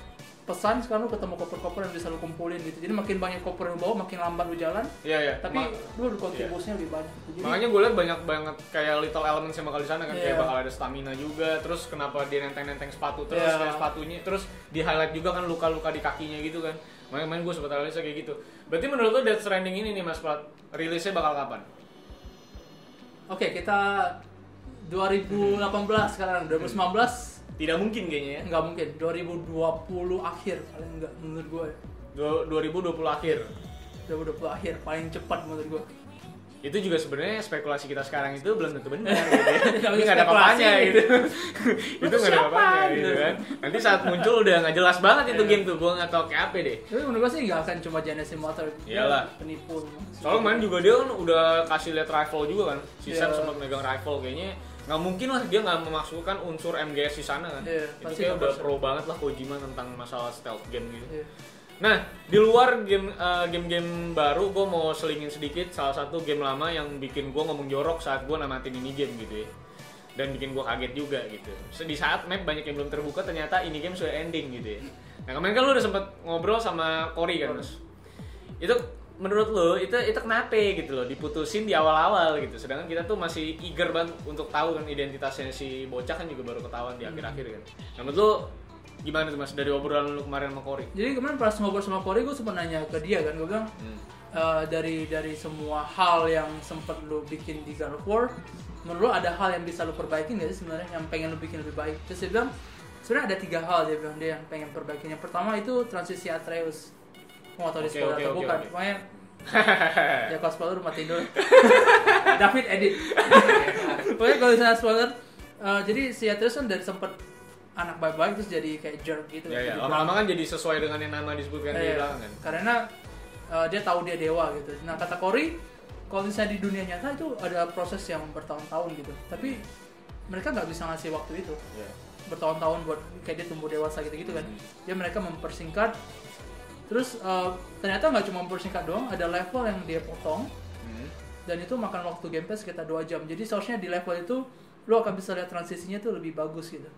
pesan sekarang lu ketemu koper-koper yang bisa lu kumpulin gitu. Jadi makin banyak koper yang lu bawa makin lambat lu jalan. Iya, iya. Tapi Ma- lu kontribusinya lebih banyak. gitu. Jadi Makanya gue liat banyak banget kayak little elements yang bakal di sana kan kayak Iya. bakal ada stamina juga, terus kenapa dia nenteng-nenteng sepatu terus Iya. kayak sepatunya, terus di highlight juga kan luka-luka di kakinya gitu kan. Makanya main gue sempat rilisnya kayak gitu. Berarti menurut lo Death Stranding ini nih Mas Prat, rilisnya bakal kapan? Oke, kita 2018 sekarang 2019 Tidak mungkin kayaknya ya. nggak mungkin 2020 akhir paling enggak menurut gue Du- 2020 akhir. 2020 akhir paling cepat menurut gue Itu juga sebenarnya spekulasi kita sekarang itu belum tentu benar gitu ya. Nggak Ini nggak ada apa-apanya gitu. itu nggak ada siapa? apa-apanya gitu Gitu. kan. Nanti saat muncul udah nggak jelas banget itu Iya. game tuh. Gue nggak tahu kayak apa deh. tapi menurut gue sih nggak akan cuma Genesis Motor Iyalah. penipu Soalnya kemarin juga dia kan udah kasih lihat rifle juga kan. Si Sam Iya. sempat megang rifle kayaknya nggak mungkin lah dia nggak memasukkan unsur MGS di sana kan. Iya, itu kayak udah pro banget lah Kojima tentang masalah stealth game gitu. Iya. Nah, di luar game eh, game-game baru, gue mau selingin sedikit salah satu game lama yang bikin gue ngomong jorok saat gue namatin ini game gitu ya. Dan bikin gue kaget juga gitu. So, Di saat map banyak yang belum terbuka, ternyata ini game sudah ending gitu ya. Nah kemarin kan lu udah sempet ngobrol sama Cory kan mas? Itu menurut lu itu itu kenapa gitu loh diputusin di awal-awal gitu sedangkan kita tuh masih eager banget untuk tahu kan identitasnya si bocah kan juga baru ketahuan di akhir-akhir kan nah menurut lu gimana tuh mas dari obrolan lu kemarin sama Cory? Jadi kemarin pas ngobrol sama Corey gue sempat nanya ke dia kan, gue bilang Hmm. "Eh, dari dari semua hal yang sempat lu bikin di God of War, menurut lu ada hal yang bisa lu perbaiki nggak sih sebenarnya yang pengen lu bikin lebih baik? Terus dia bilang sebenarnya ada tiga hal dia bilang dia yang pengen perbaiki. Yang pertama itu transisi Atreus. Nggak tahu di Oke, spoiler oke, atau bukan. oke. Pokoknya ya kalau spoiler lu matiin dulu. David edit. Pokoknya kalau misalnya spoiler, eh, jadi si Atreus kan dari sempat anak baik-baik terus jadi kayak jerk gitu. Ya ya, Jadi lama-lama kan jadi sesuai dengan yang nama disebutkan di Iya, belakang kan. Karena uh, dia tahu dia dewa gitu. Nah kata Cory, kalau misalnya di dunia nyata itu ada proses yang bertahun-tahun gitu. Tapi mereka nggak bisa ngasih waktu itu Iya. bertahun-tahun buat kayak dia tumbuh dewasa gitu-gitu kan. Dia mereka mempersingkat. Terus uh, ternyata nggak cuma mempersingkat doang, ada level yang dia potong Hmm. dan itu makan waktu gameplay sekitar 2 jam. Jadi seharusnya di level itu lo akan bisa lihat transisinya tuh lebih bagus gitu.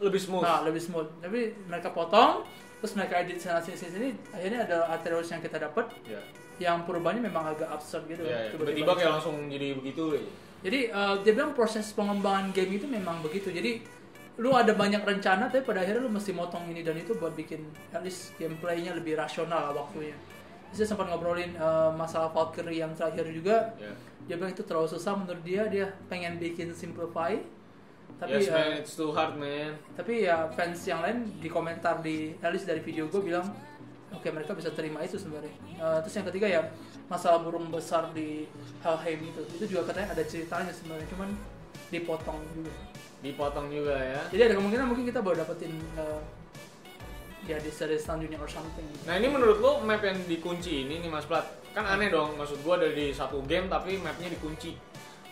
Lebih smooth. Nah, lebih smooth. Tapi mereka potong, terus mereka edit sana sini sini. Akhirnya ada Atreus yang kita dapat Ya. yang perubahannya memang agak absurd gitu. Ya, ya. Tiba-tiba kayak langsung jadi begitu aja. Jadi eh, dia bilang proses pengembangan game itu memang begitu. Jadi lu ada banyak rencana tapi pada akhirnya lu mesti motong ini dan itu buat bikin at least gameplaynya lebih rasional lah waktunya. Dia sempat ngobrolin eh, masalah Valkyrie yang terakhir juga. Ya. Dia bilang itu terlalu susah menurut dia. Dia pengen bikin simplify. Tapi yes, eh, man, it's too hard, man. tapi ya fans yang lain di komentar di at least dari video gue bilang oke mereka bisa terima itu sebenarnya Eh, terus yang ketiga ya masalah burung besar di Helheim itu itu juga katanya ada ceritanya sebenarnya cuman dipotong juga Dipotong juga ya. jadi ada kemungkinan mungkin kita baru dapetin eh, ya di seri selanjutnya or something Nah ini menurut lo map yang dikunci ini nih Mas Plat kan aneh dong maksud gua dari satu game tapi mapnya dikunci.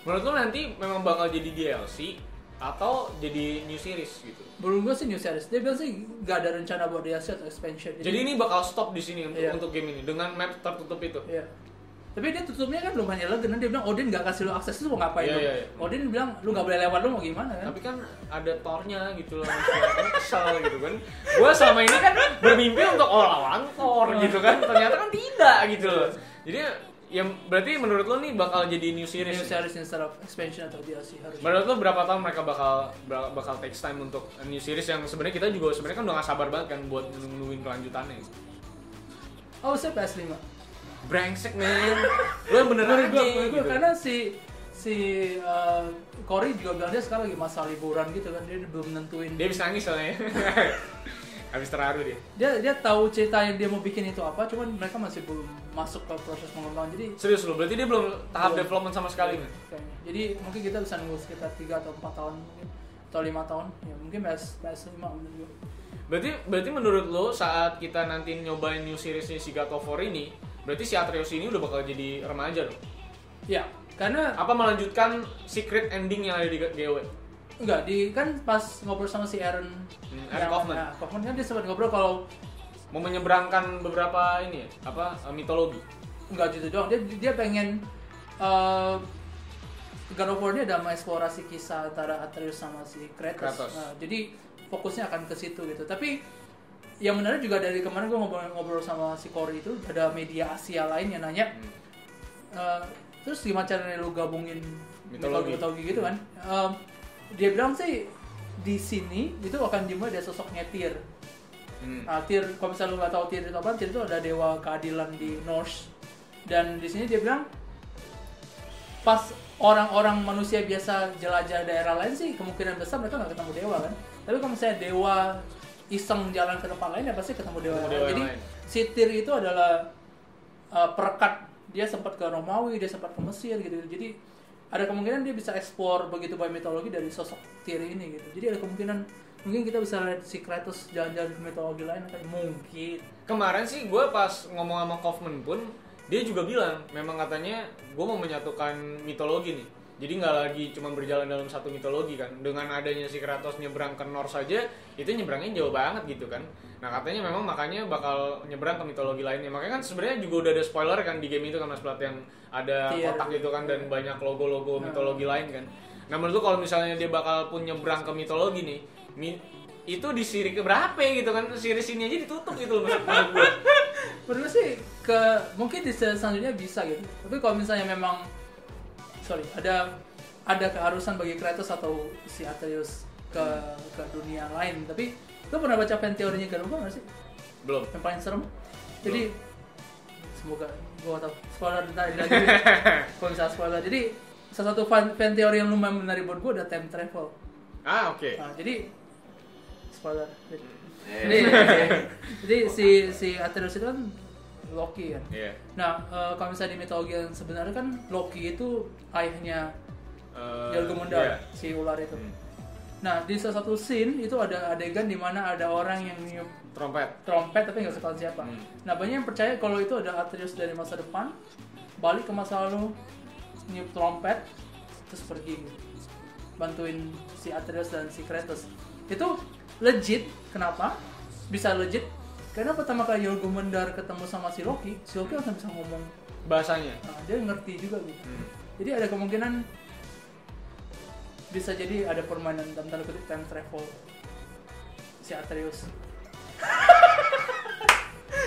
Menurut lo nanti memang bakal jadi DLC atau jadi new series gitu. belum gue sih new series dia bilang sih gak ada rencana buat DLC atau expansion Jadi ini bakal stop di sini untuk Iya. untuk game ini dengan map tertutup itu. Iya. Tapi dia tutupnya kan lumayan elegan. Dia bilang Odin gak kasih lu akses lu mau ngapain Iya, lu? iya, iya. Odin bilang lu gak boleh lewat lu mau gimana kan? Tapi kan ada tornya gitu loh, kan kesel gitu kan. Gua selama ini kan bermimpi untuk oh lawan Thor gitu kan. Ternyata kan tidak gitu loh. Jadi yang berarti menurut lo nih bakal jadi new series. New nih? series instead of expansion atau DLC harus. Menurut lo berapa tahun mereka bakal bakal, bakal takes time untuk new series yang sebenarnya kita juga sebenarnya kan udah gak sabar banget kan buat nungguin kelanjutannya. Oh, saya PS5. Brengsek men. lo yang bener Menurut aja gua, menurut gua, gitu. karena si si uh, Cory juga bilang dia sekarang lagi masa liburan gitu kan dia belum nentuin Dia bisa nangis soalnya. Habis terharu dia. dia dia tahu cerita yang dia mau bikin itu apa cuman mereka masih belum masuk ke proses pengembangan jadi Serius lo, berarti dia belum tahap Belum. development sama sekali kayaknya. jadi mungkin kita bisa nunggu sekitar 3 atau 4 tahun mungkin atau lima tahun ya mungkin PS PS5 menurut gua Berarti berarti menurut lo saat kita nanti nyobain new seriesnya si God of War ini, berarti si Atreus ini udah bakal jadi remaja dong? ya karena Apa melanjutkan secret ending yang ada di GW? enggak di kan pas ngobrol sama si Aaron Hmm, Aaron Kaufman. ya, Kaufman kan dia sempat ngobrol kalau Mau menyeberangkan beberapa ini ya, apa eh, mitologi? enggak gitu doang dia dia pengen uh, God of War ini ada mengeksplorasi kisah antara Atreus sama si Kratos. Kratos. Nah, jadi fokusnya akan ke situ gitu. Tapi yang menarik juga dari kemarin gue ngobrol-ngobrol sama si Cory itu ada media Asia lain yang nanya Hmm. "Eh, terus gimana caranya lu gabungin Mitologi. mitologi gitu kan? Em, dia bilang sih di sini itu akan dimulai dari sosoknya Tyr. Hmm. Nah, Tyr, kalau misalnya lu nggak tahu Tyr itu apa, Tyr itu ada dewa keadilan di Norse. Dan di sini dia bilang pas orang-orang manusia biasa jelajah daerah lain sih kemungkinan besar mereka nggak ketemu dewa kan. Tapi kalau misalnya dewa iseng jalan ke tempat lain ya pasti ketemu dewa. Ketemu dewa lain. Jadi lain. si Tyr itu adalah uh, perekat. Dia sempat ke Romawi, dia sempat ke Mesir gitu. Jadi ada kemungkinan dia bisa eksplor begitu banyak mitologi dari sosok Tyr ini gitu. Jadi ada kemungkinan mungkin kita bisa lihat si Kratos jalan-jalan ke mitologi lain kayak mungkin. Kemarin sih gue pas ngomong sama Kaufman pun dia juga bilang memang katanya gue mau menyatukan mitologi nih. Jadi nggak lagi cuma berjalan dalam satu mitologi kan. Dengan adanya si Kratos nyebrang ke Norse saja itu nyebrangnya jauh banget gitu kan. Nah katanya memang makanya bakal nyebrang ke mitologi lainnya. Makanya kan sebenarnya juga udah ada spoiler kan di game itu kan Mas Plat yang ada Iya. kotak gitu kan dan banyak logo-logo Nah. mitologi lain kan. Nah menurut lu kalau misalnya dia bakal pun nyebrang ke mitologi nih, mi- itu di siri ke berapa gitu kan? Siri sini aja ditutup gitu loh menurut gue. Menurut sih ke mungkin di selanjutnya bisa gitu. Tapi kalau misalnya memang sorry ada ada keharusan bagi Kratos atau si Atreus ke ke dunia lain. Tapi lo pernah baca fan teorinya Garuba nggak sih? Belum. Yang paling serem. Jadi semoga gue tau spoiler ntar lagi. kalau misalnya spoiler. Jadi salah satu fan, fan teori yang lumayan menarik buat gue ada time travel. Ah oke. Nah, jadi spoiler. Jadi, Eh. jadi si si Atreus itu kan Loki kan. Iya. Nah, eh, kalau misalnya di mitologi yang sebenarnya kan Loki itu ayahnya Eh, Jormungandr, iya. si ular itu. Hmm. Nah, di salah satu scene itu ada adegan di mana ada orang yang niup Trompet. trompet tapi nggak ketahuan siapa. Hmm. Nah, banyak yang percaya kalau itu ada Atreus dari masa depan balik ke masa lalu niup trompet terus pergi bantuin si Atreus dan si Kratos. Itu legit. Kenapa? Bisa legit karena pertama kali Jormungandr ketemu sama si Loki, si Loki langsung bisa ngomong. Bahasanya. Nah, dia ngerti juga gitu. Hmm. Jadi ada kemungkinan bisa jadi ada permainan dalam tanda kutip time travel si Atreus.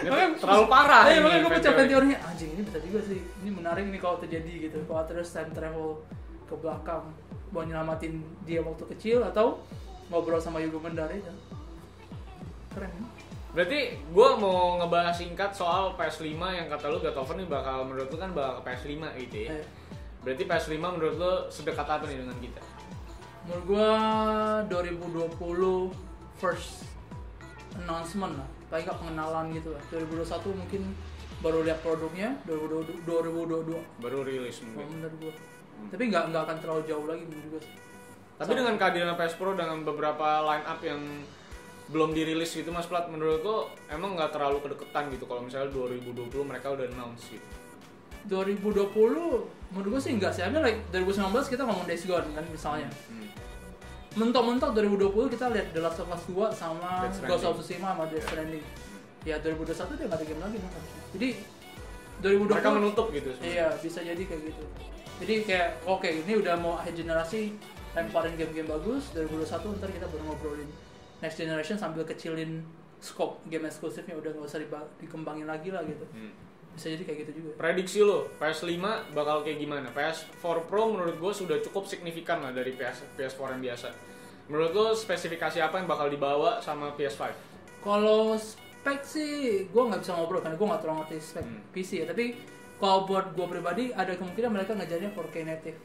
Makanya- terlalu parah ini makanya gue teori. teorinya anjing ini bisa juga sih. Ini menarik nih kalau terjadi gitu. Kalau Atreus time travel ke belakang mau nyelamatin dia waktu kecil atau ngobrol sama Yugo Mendar itu. Keren kan? Berarti gue mau ngebahas singkat soal PS5 yang kata lu War nih bakal menurut lu kan bakal ke PS5 gitu ya. Eh, Berarti PS5 menurut lu sedekat apa nih dengan kita? menurut gua 2020 first announcement lah paling nggak pengenalan gitu lah 2021 mungkin baru lihat produknya 2022 2022 Baru rilis mungkin. menurut gua tapi nggak nggak akan terlalu jauh lagi menurut sih. Tapi dengan kehadiran PS Pro dengan beberapa line up yang belum dirilis gitu Mas Plat, menurut lu emang nggak terlalu kedekatan gitu kalau misalnya 2020 mereka udah announce gitu. 2020 menurut gua sih enggak sih I mean like 2019 kita ngomong Days Gone kan misalnya Hmm. mentok-mentok 2020 kita lihat The Last of Us 2 sama. Ghost of Tsushima sama Death Yeah. Stranding ya 2021 dia nggak ada game lagi kan jadi 2020 Mereka menutup gitu sebenarnya. Iya, bisa jadi kayak gitu. Jadi kayak oke, ini udah mau akhir generasi, lemparin game-game bagus. 2021 ntar kita baru ngobrolin next generation sambil kecilin scope game eksklusifnya udah nggak usah dikembangin lagi lah gitu. Hmm. bisa jadi kayak gitu juga Prediksi lo, PS5 bakal kayak gimana? PS4 Pro menurut gue sudah cukup signifikan lah dari PS, PS4 yang biasa. Menurut lo spesifikasi apa yang bakal dibawa sama PS5? kalau spek sih gue nggak bisa ngobrol karena gue nggak terlalu ngerti spek Hmm. PC ya tapi kalau buat gue pribadi ada kemungkinan mereka ngejarnya 4K native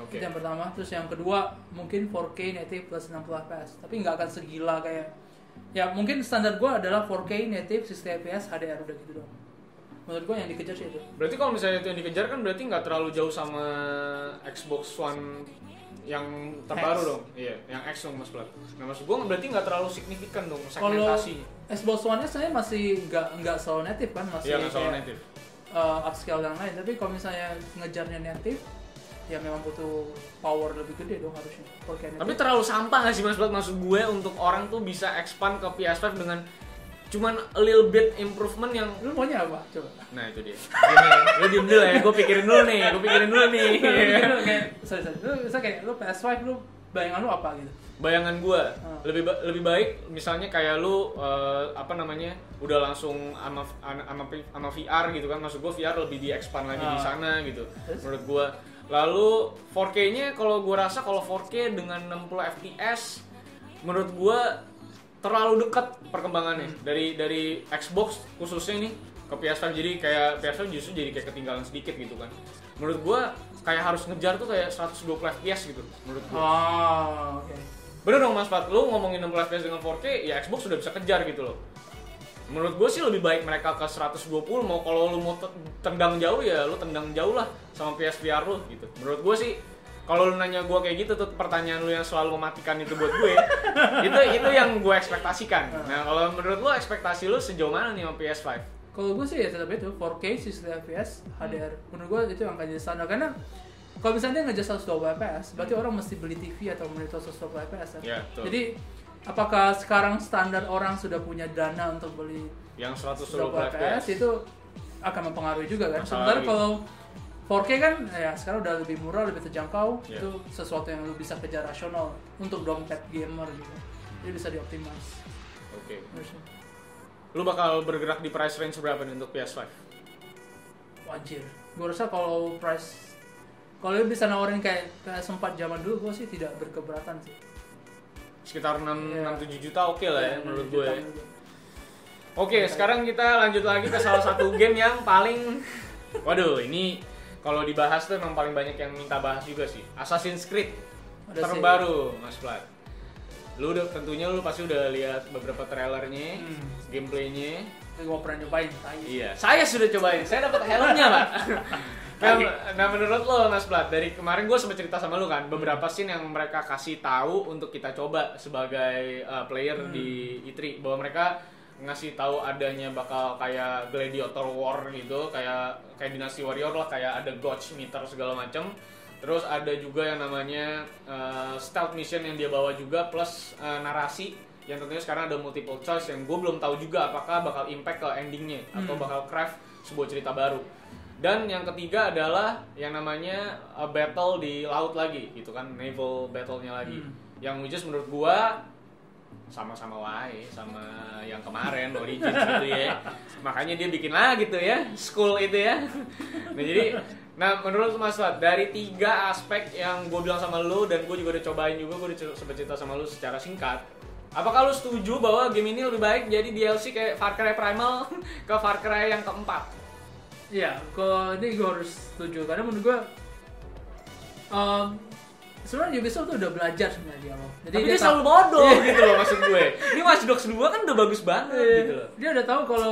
Oke. itu yang pertama terus yang kedua mungkin 4K native plus 60 fps tapi nggak akan segila kayak ya mungkin standar gue adalah 4K native 60 fps HDR udah gitu dong menurut gue yang dikejar sih itu Berarti kalau misalnya itu yang dikejar kan berarti nggak terlalu jauh sama Xbox One yang terbaru X. dong. Iya, yang X dong Mas Plat. Nah maksud gue berarti nggak terlalu signifikan dong kalau segmentasinya. Xbox One-nya saya masih nggak nggak selalu native kan masih Iya nggak soal kayak, native. uh, upscale dan lain tapi kalau misalnya ngejarnya native ya memang butuh power lebih gede dong harusnya 4K native. Tapi terlalu sampah nggak sih Mas Plat maksud gue untuk orang tuh bisa expand ke PS5 dengan cuman a little bit improvement yang lu maunya apa coba Nah itu dia. Gini, lu diem dulu ya, gue pikirin dulu nih, gue pikirin dulu nih. lu kayak sorry sorry lu bisa kayak lu PS5 lu bayangan lu apa gitu Bayangan gue Hmm. lebih ba- lebih baik misalnya kayak lu eh, apa namanya udah langsung sama sama sama VR gitu kan, maksud gue VR lebih di expand lagi di Ah. sana gitu. Menurut gue. Lalu 4K-nya kalau gue rasa kalau 4K dengan 60 FPS menurut gue terlalu dekat perkembangannya. Dari dari Xbox khususnya nih ke PS5 jadi kayak PS5 justru jadi kayak ketinggalan sedikit gitu kan. Menurut gua kayak harus ngejar tuh kayak 120 FPS gitu menurut gua. Oh oke. Bener dong Mas Pat lu ngomongin 60 FPS dengan 4K ya Xbox sudah bisa kejar gitu loh menurut gue sih lebih baik mereka ke 120 mau kalau lu mau te- tendang jauh ya lu tendang jauh lah sama PSVR lu gitu. Menurut gue sih kalau lu nanya gue kayak gitu tuh pertanyaan lu yang selalu mematikan itu buat gue itu itu yang gue ekspektasikan. Nah kalau menurut lu ekspektasi lu sejauh mana nih sama PS5 kalau gue sih ya tetap itu 4K 60 fps HDR menurut gue itu yang akan jadi standar karena kalau misalnya dia ngejar 120 fps berarti orang mesti beli TV atau monitor 120 fps? Ya, betul. jadi apakah sekarang standar orang sudah punya dana untuk beli yang 120 120 FPS itu akan mempengaruhi juga kan sementara lagi. kalau 4K kan ya sekarang udah lebih murah lebih terjangkau Ya. itu sesuatu yang lu bisa kejar rasional untuk dompet gamer gitu jadi bisa dioptimize oke harusnya. lu bakal bergerak di price range berapa nih untuk PS5 Wajir. Gue rasa kalau price kalau bisa nawarin kayak kayak sempat zaman dulu gue sih tidak berkeberatan sih. Sekitar 6 Iya. 6 7 juta oke lah ya menurut gue. Oke, sekarang kita lanjut lagi ke salah satu game yang paling Waduh, ini kalau dibahas tuh emang paling banyak yang minta bahas juga sih. Assassin's Creed Ada sih. terbaru, Mas Plat. Lu udah tentunya lu pasti udah lihat beberapa trailernya, Hmm. gameplaynya. Gue pernah nyobain. Iya, saya sudah cobain. Saya dapat helmnya, Pak. Nah, nah, menurut lo Mas Plat, dari kemarin gue sempat cerita sama lu kan, beberapa scene yang mereka kasih tahu untuk kita coba sebagai uh, player di E3 bahwa mereka ngasih tahu adanya bakal kayak gladiator war gitu, kayak kayak dinasti warrior lah, kayak ada gauge meter segala macam. Terus ada juga yang namanya uh, stealth mission yang dia bawa juga plus uh, narasi yang tentunya sekarang ada multiple choice yang gue belum tahu juga apakah bakal impact ke endingnya atau Hmm. bakal craft sebuah cerita baru. Dan yang ketiga adalah yang namanya uh, battle di laut lagi gitu kan, naval battle-nya lagi. Hmm. Yang which is menurut gua sama-sama wae sama yang kemarin Origins gitu ya. Makanya dia bikin lagi gitu ya, school itu ya. Nah jadi Nah, menurut Mas Fat, dari tiga aspek yang gue bilang sama lu dan gue juga udah cobain juga, gue udah sempat cerita sama lu secara singkat. Apakah lu setuju bahwa game ini lebih baik jadi DLC kayak Far Cry Primal ke Far Cry yang keempat? Iya, kalau ini gue harus setuju karena menurut gue um, sebenarnya Ubisoft tuh udah belajar sebenarnya di awal. Jadi Tapi dia, tahu- selalu bodoh Iya. gitu loh maksud gue. Ini Watch Dogs 2 kan udah bagus banget Iya, gitu loh. Dia udah tahu kalau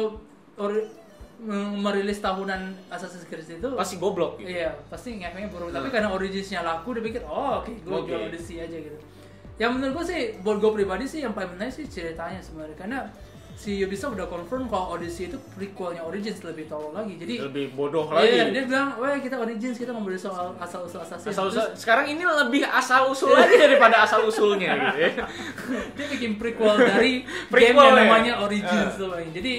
merilis tahunan Assassin's Creed itu Pasti goblok gitu. Iya, pasti ngefeknya buruk. Tapi Hmm. karena Originsnya laku, dia pikir, oh oke, gue Oke. jual aja gitu. Yang menurut gue sih, buat gue pribadi sih yang paling menarik sih ceritanya sebenarnya. Karena si Ubisoft udah confirm kalau Odyssey itu prequelnya Origins lebih tolol lagi. Jadi, Lebih bodoh iya, lagi. dia bilang, wah kita Origins, kita ngobrol soal asal-usul Assassin. Asal Terus sekarang ini lebih asal usul lagi daripada asal usulnya gitu ya. dia bikin prequel dari game Prequel yang ya? namanya Origins Ah. tuh. Jadi,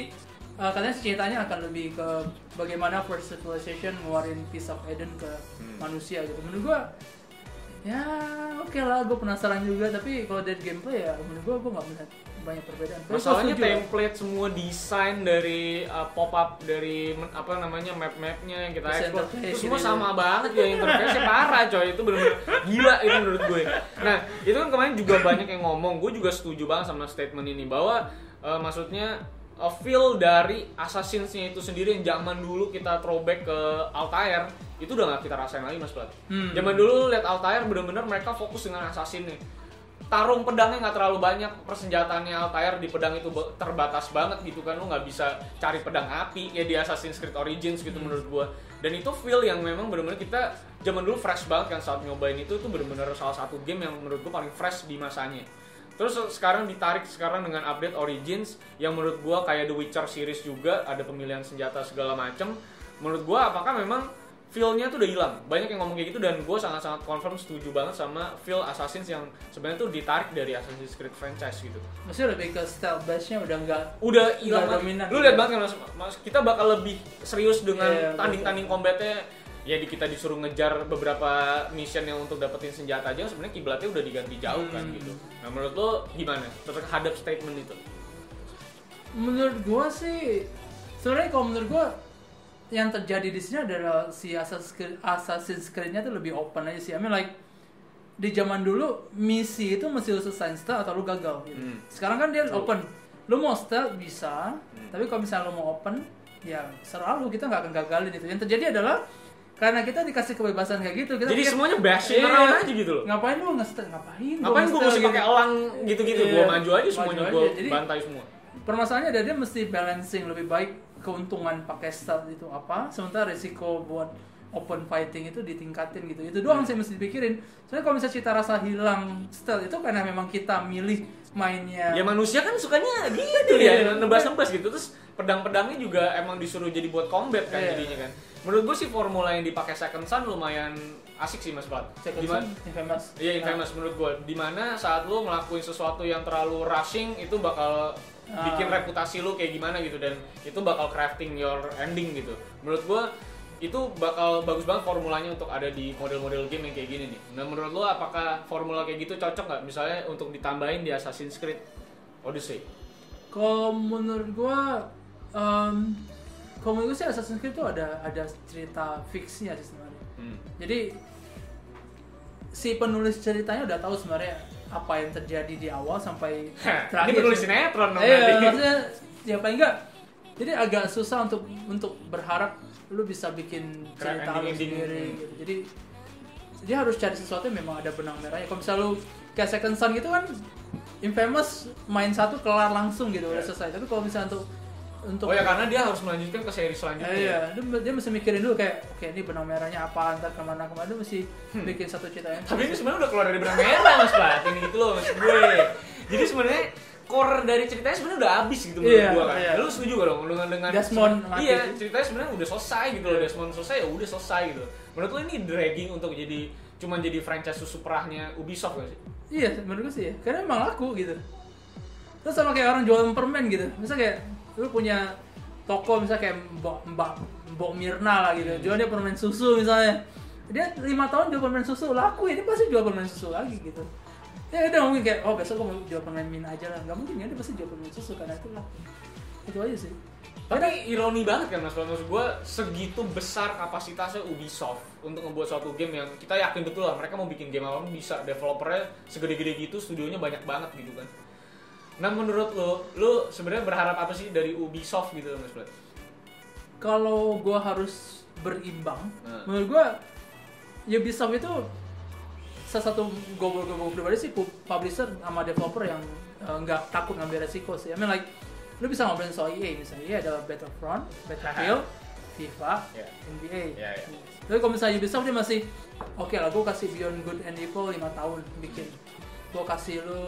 uh, katanya ceritanya akan lebih ke bagaimana First Civilization ngeluarin Piece of Eden ke Hmm. manusia gitu. Menurut gua ya oke lah, gue penasaran juga. Tapi kalau dari gameplay ya menurut gua gue nggak melihat banyak perbedaan. Tapi Masalahnya template semua desain dari uh, pop up dari men- apa namanya map-mapnya yang kita explore itu semua gitu. sama banget ya interface parah coy itu bener-bener gila itu menurut gue. Nah itu kan kemarin juga banyak yang ngomong gue juga setuju banget sama statement ini bahwa uh, maksudnya uh, feel dari Assassin's-nya itu sendiri yang zaman dulu kita throwback ke Altair itu udah gak kita rasain lagi mas Plat. Hmm. Zaman dulu lihat Altair bener-bener mereka fokus dengan Assassin nih tarung pedangnya nggak terlalu banyak persenjataannya Altair di pedang itu terbatas banget gitu kan. Lu nggak bisa cari pedang api ya di Assassin's Creed Origins gitu menurut gua. Dan itu feel yang memang benar-benar kita zaman dulu fresh banget kan saat nyobain itu itu benar-benar salah satu game yang menurut gua paling fresh di masanya. Terus sekarang ditarik sekarang dengan update Origins yang menurut gua kayak The Witcher series juga ada pemilihan senjata segala macem. Menurut gua apakah memang feel-nya tuh udah hilang. Banyak yang ngomong kayak gitu dan gue sangat-sangat confirm setuju banget sama feel Assassin's yang sebenarnya tuh ditarik dari Assassin's Creed franchise gitu. Maksudnya lebih ke style base-nya udah enggak Udah hilang dominan Lu gitu. lihat banget kan mas, Mas, kita bakal lebih serius dengan Iya, tanding-tanding combatnya ya di kita disuruh ngejar beberapa mission yang untuk dapetin senjata aja sebenarnya kiblatnya udah diganti jauh kan Hmm. gitu. Nah menurut lo gimana terhadap statement itu? menurut gua sih sebenarnya kalau menurut gua yang terjadi di sini adalah si Assassin's Creed, Assassin's Creed-nya tuh lebih open aja sih. I mean like di zaman dulu misi itu mesti lu selesai stealth atau lu gagal gitu. Hmm. Sekarang kan dia open. Lu mau stealth bisa, Hmm. tapi kalau misalnya lu mau open ya selalu kita nggak akan gagalin itu. Yang terjadi adalah karena kita dikasih kebebasan kayak gitu, kita Jadi pikir, semuanya bashing Iya. around aja gitu loh. ngapain lu nge-stealth? Ngapain? gua Ngapain gue nge-stealth mesti gitu? pakai elang gitu-gitu? Iya, Gue maju aja maju semuanya aja. gue bantai semua. permasalahannya dia mesti balancing lebih baik keuntungan pakai stealth itu apa sementara risiko buat open fighting itu ditingkatin gitu itu doang sih mesti dipikirin soalnya kalau misalnya cita rasa hilang stealth itu karena memang kita milih mainnya Ya manusia kan sukanya gitu Iya. ya, nebas-nebas gitu. Terus pedang-pedangnya juga emang disuruh jadi buat combat kan Iya. jadinya kan. Menurut gue sih formula yang dipakai Second Son lumayan asik sih Mas Plat. Second Dimana- Son, infamous Iya infamous menurut gue. Di mana saat lu ngelakuin sesuatu yang terlalu rushing itu bakal Ah. bikin reputasi lu kayak gimana gitu dan itu bakal crafting your ending gitu. Menurut gue itu bakal bagus banget formulanya untuk ada di model-model game yang kayak gini nih. Nah menurut lo apakah formula kayak gitu cocok nggak misalnya untuk ditambahin di Assassin's Creed Odyssey? kalau menurut gua um, kalau menurut gua sih Assassin's Creed itu ada ada cerita fixnya sih sebenarnya Hmm. Jadi si penulis ceritanya udah tahu sebenarnya apa yang terjadi di awal sampai Ini penulis sinetron dong Iya, maksudnya ya paling enggak. Jadi agak susah untuk untuk berharap lu bisa bikin cerita lu sendiri gitu. Jadi dia harus cari sesuatu yang memang ada benang merahnya. Kalau misalnya lu kayak Second Son gitu kan Infamous main satu kelar langsung gitu udah Iya. selesai. Tapi kalau misalnya untuk untuk Oh ya karena dia harus melanjutkan ke seri selanjutnya. Eh, iya, dia, dia mesti mikirin dulu kayak, oke ini benang merahnya apa, ntar ke mana ke mana, dia mesti Hmm. bikin satu cerita yang Tapi ini sebenarnya udah keluar dari benang merah mas Plat, ini gitu loh maksud gue. Jadi sebenarnya core dari ceritanya sebenarnya udah habis gitu menurut Iya, gue kan. iya. Lu setuju gak dong dengan dengan Desmond mati. Iya, ceritanya sebenarnya udah selesai gitu loh. Desmond selesai ya udah selesai gitu. Menurut lu ini dragging untuk jadi cuman jadi franchise susu perahnya Ubisoft gak sih? Iya, menurut gue sih ya. Karena emang laku gitu. Terus sama kayak orang jualan permen gitu. Misal kayak lu punya toko misalnya kayak Mbak Mbak Mbok Mirna lah gitu. Jual dia permen susu misalnya. Dia lima tahun jual permen susu laku ya dia pasti jual permen susu lagi gitu. Ya udah mungkin kayak oh besok gue mau jual permen min aja lah. Gak mungkin ya dia pasti jual permen susu karena itu lah. Itu aja sih. Tapi ironi banget kan mas, maksud gue segitu besar kapasitasnya Ubisoft untuk ngebuat suatu game yang kita yakin betul lah mereka mau bikin game apa pun bisa, developernya segede-gede gitu, studionya banyak banget gitu kan. Nah menurut lo, lo sebenarnya berharap apa sih dari Ubisoft gitu mas Plat? Kalau gua harus berimbang, Nah. menurut gua Ubisoft itu salah satu gue gue pribadi sih pu- publisher sama developer yang eh, nggak takut ngambil resiko sih. I mean like lu bisa ngobrolin soal EA misalnya EA adalah Battlefront, Battlefield, FIFA, Ya. NBA. Ya, ya. Tapi kalau misalnya Ubisoft dia masih oke lah gue kasih Beyond Good and Evil 5 tahun bikin gue kasih lu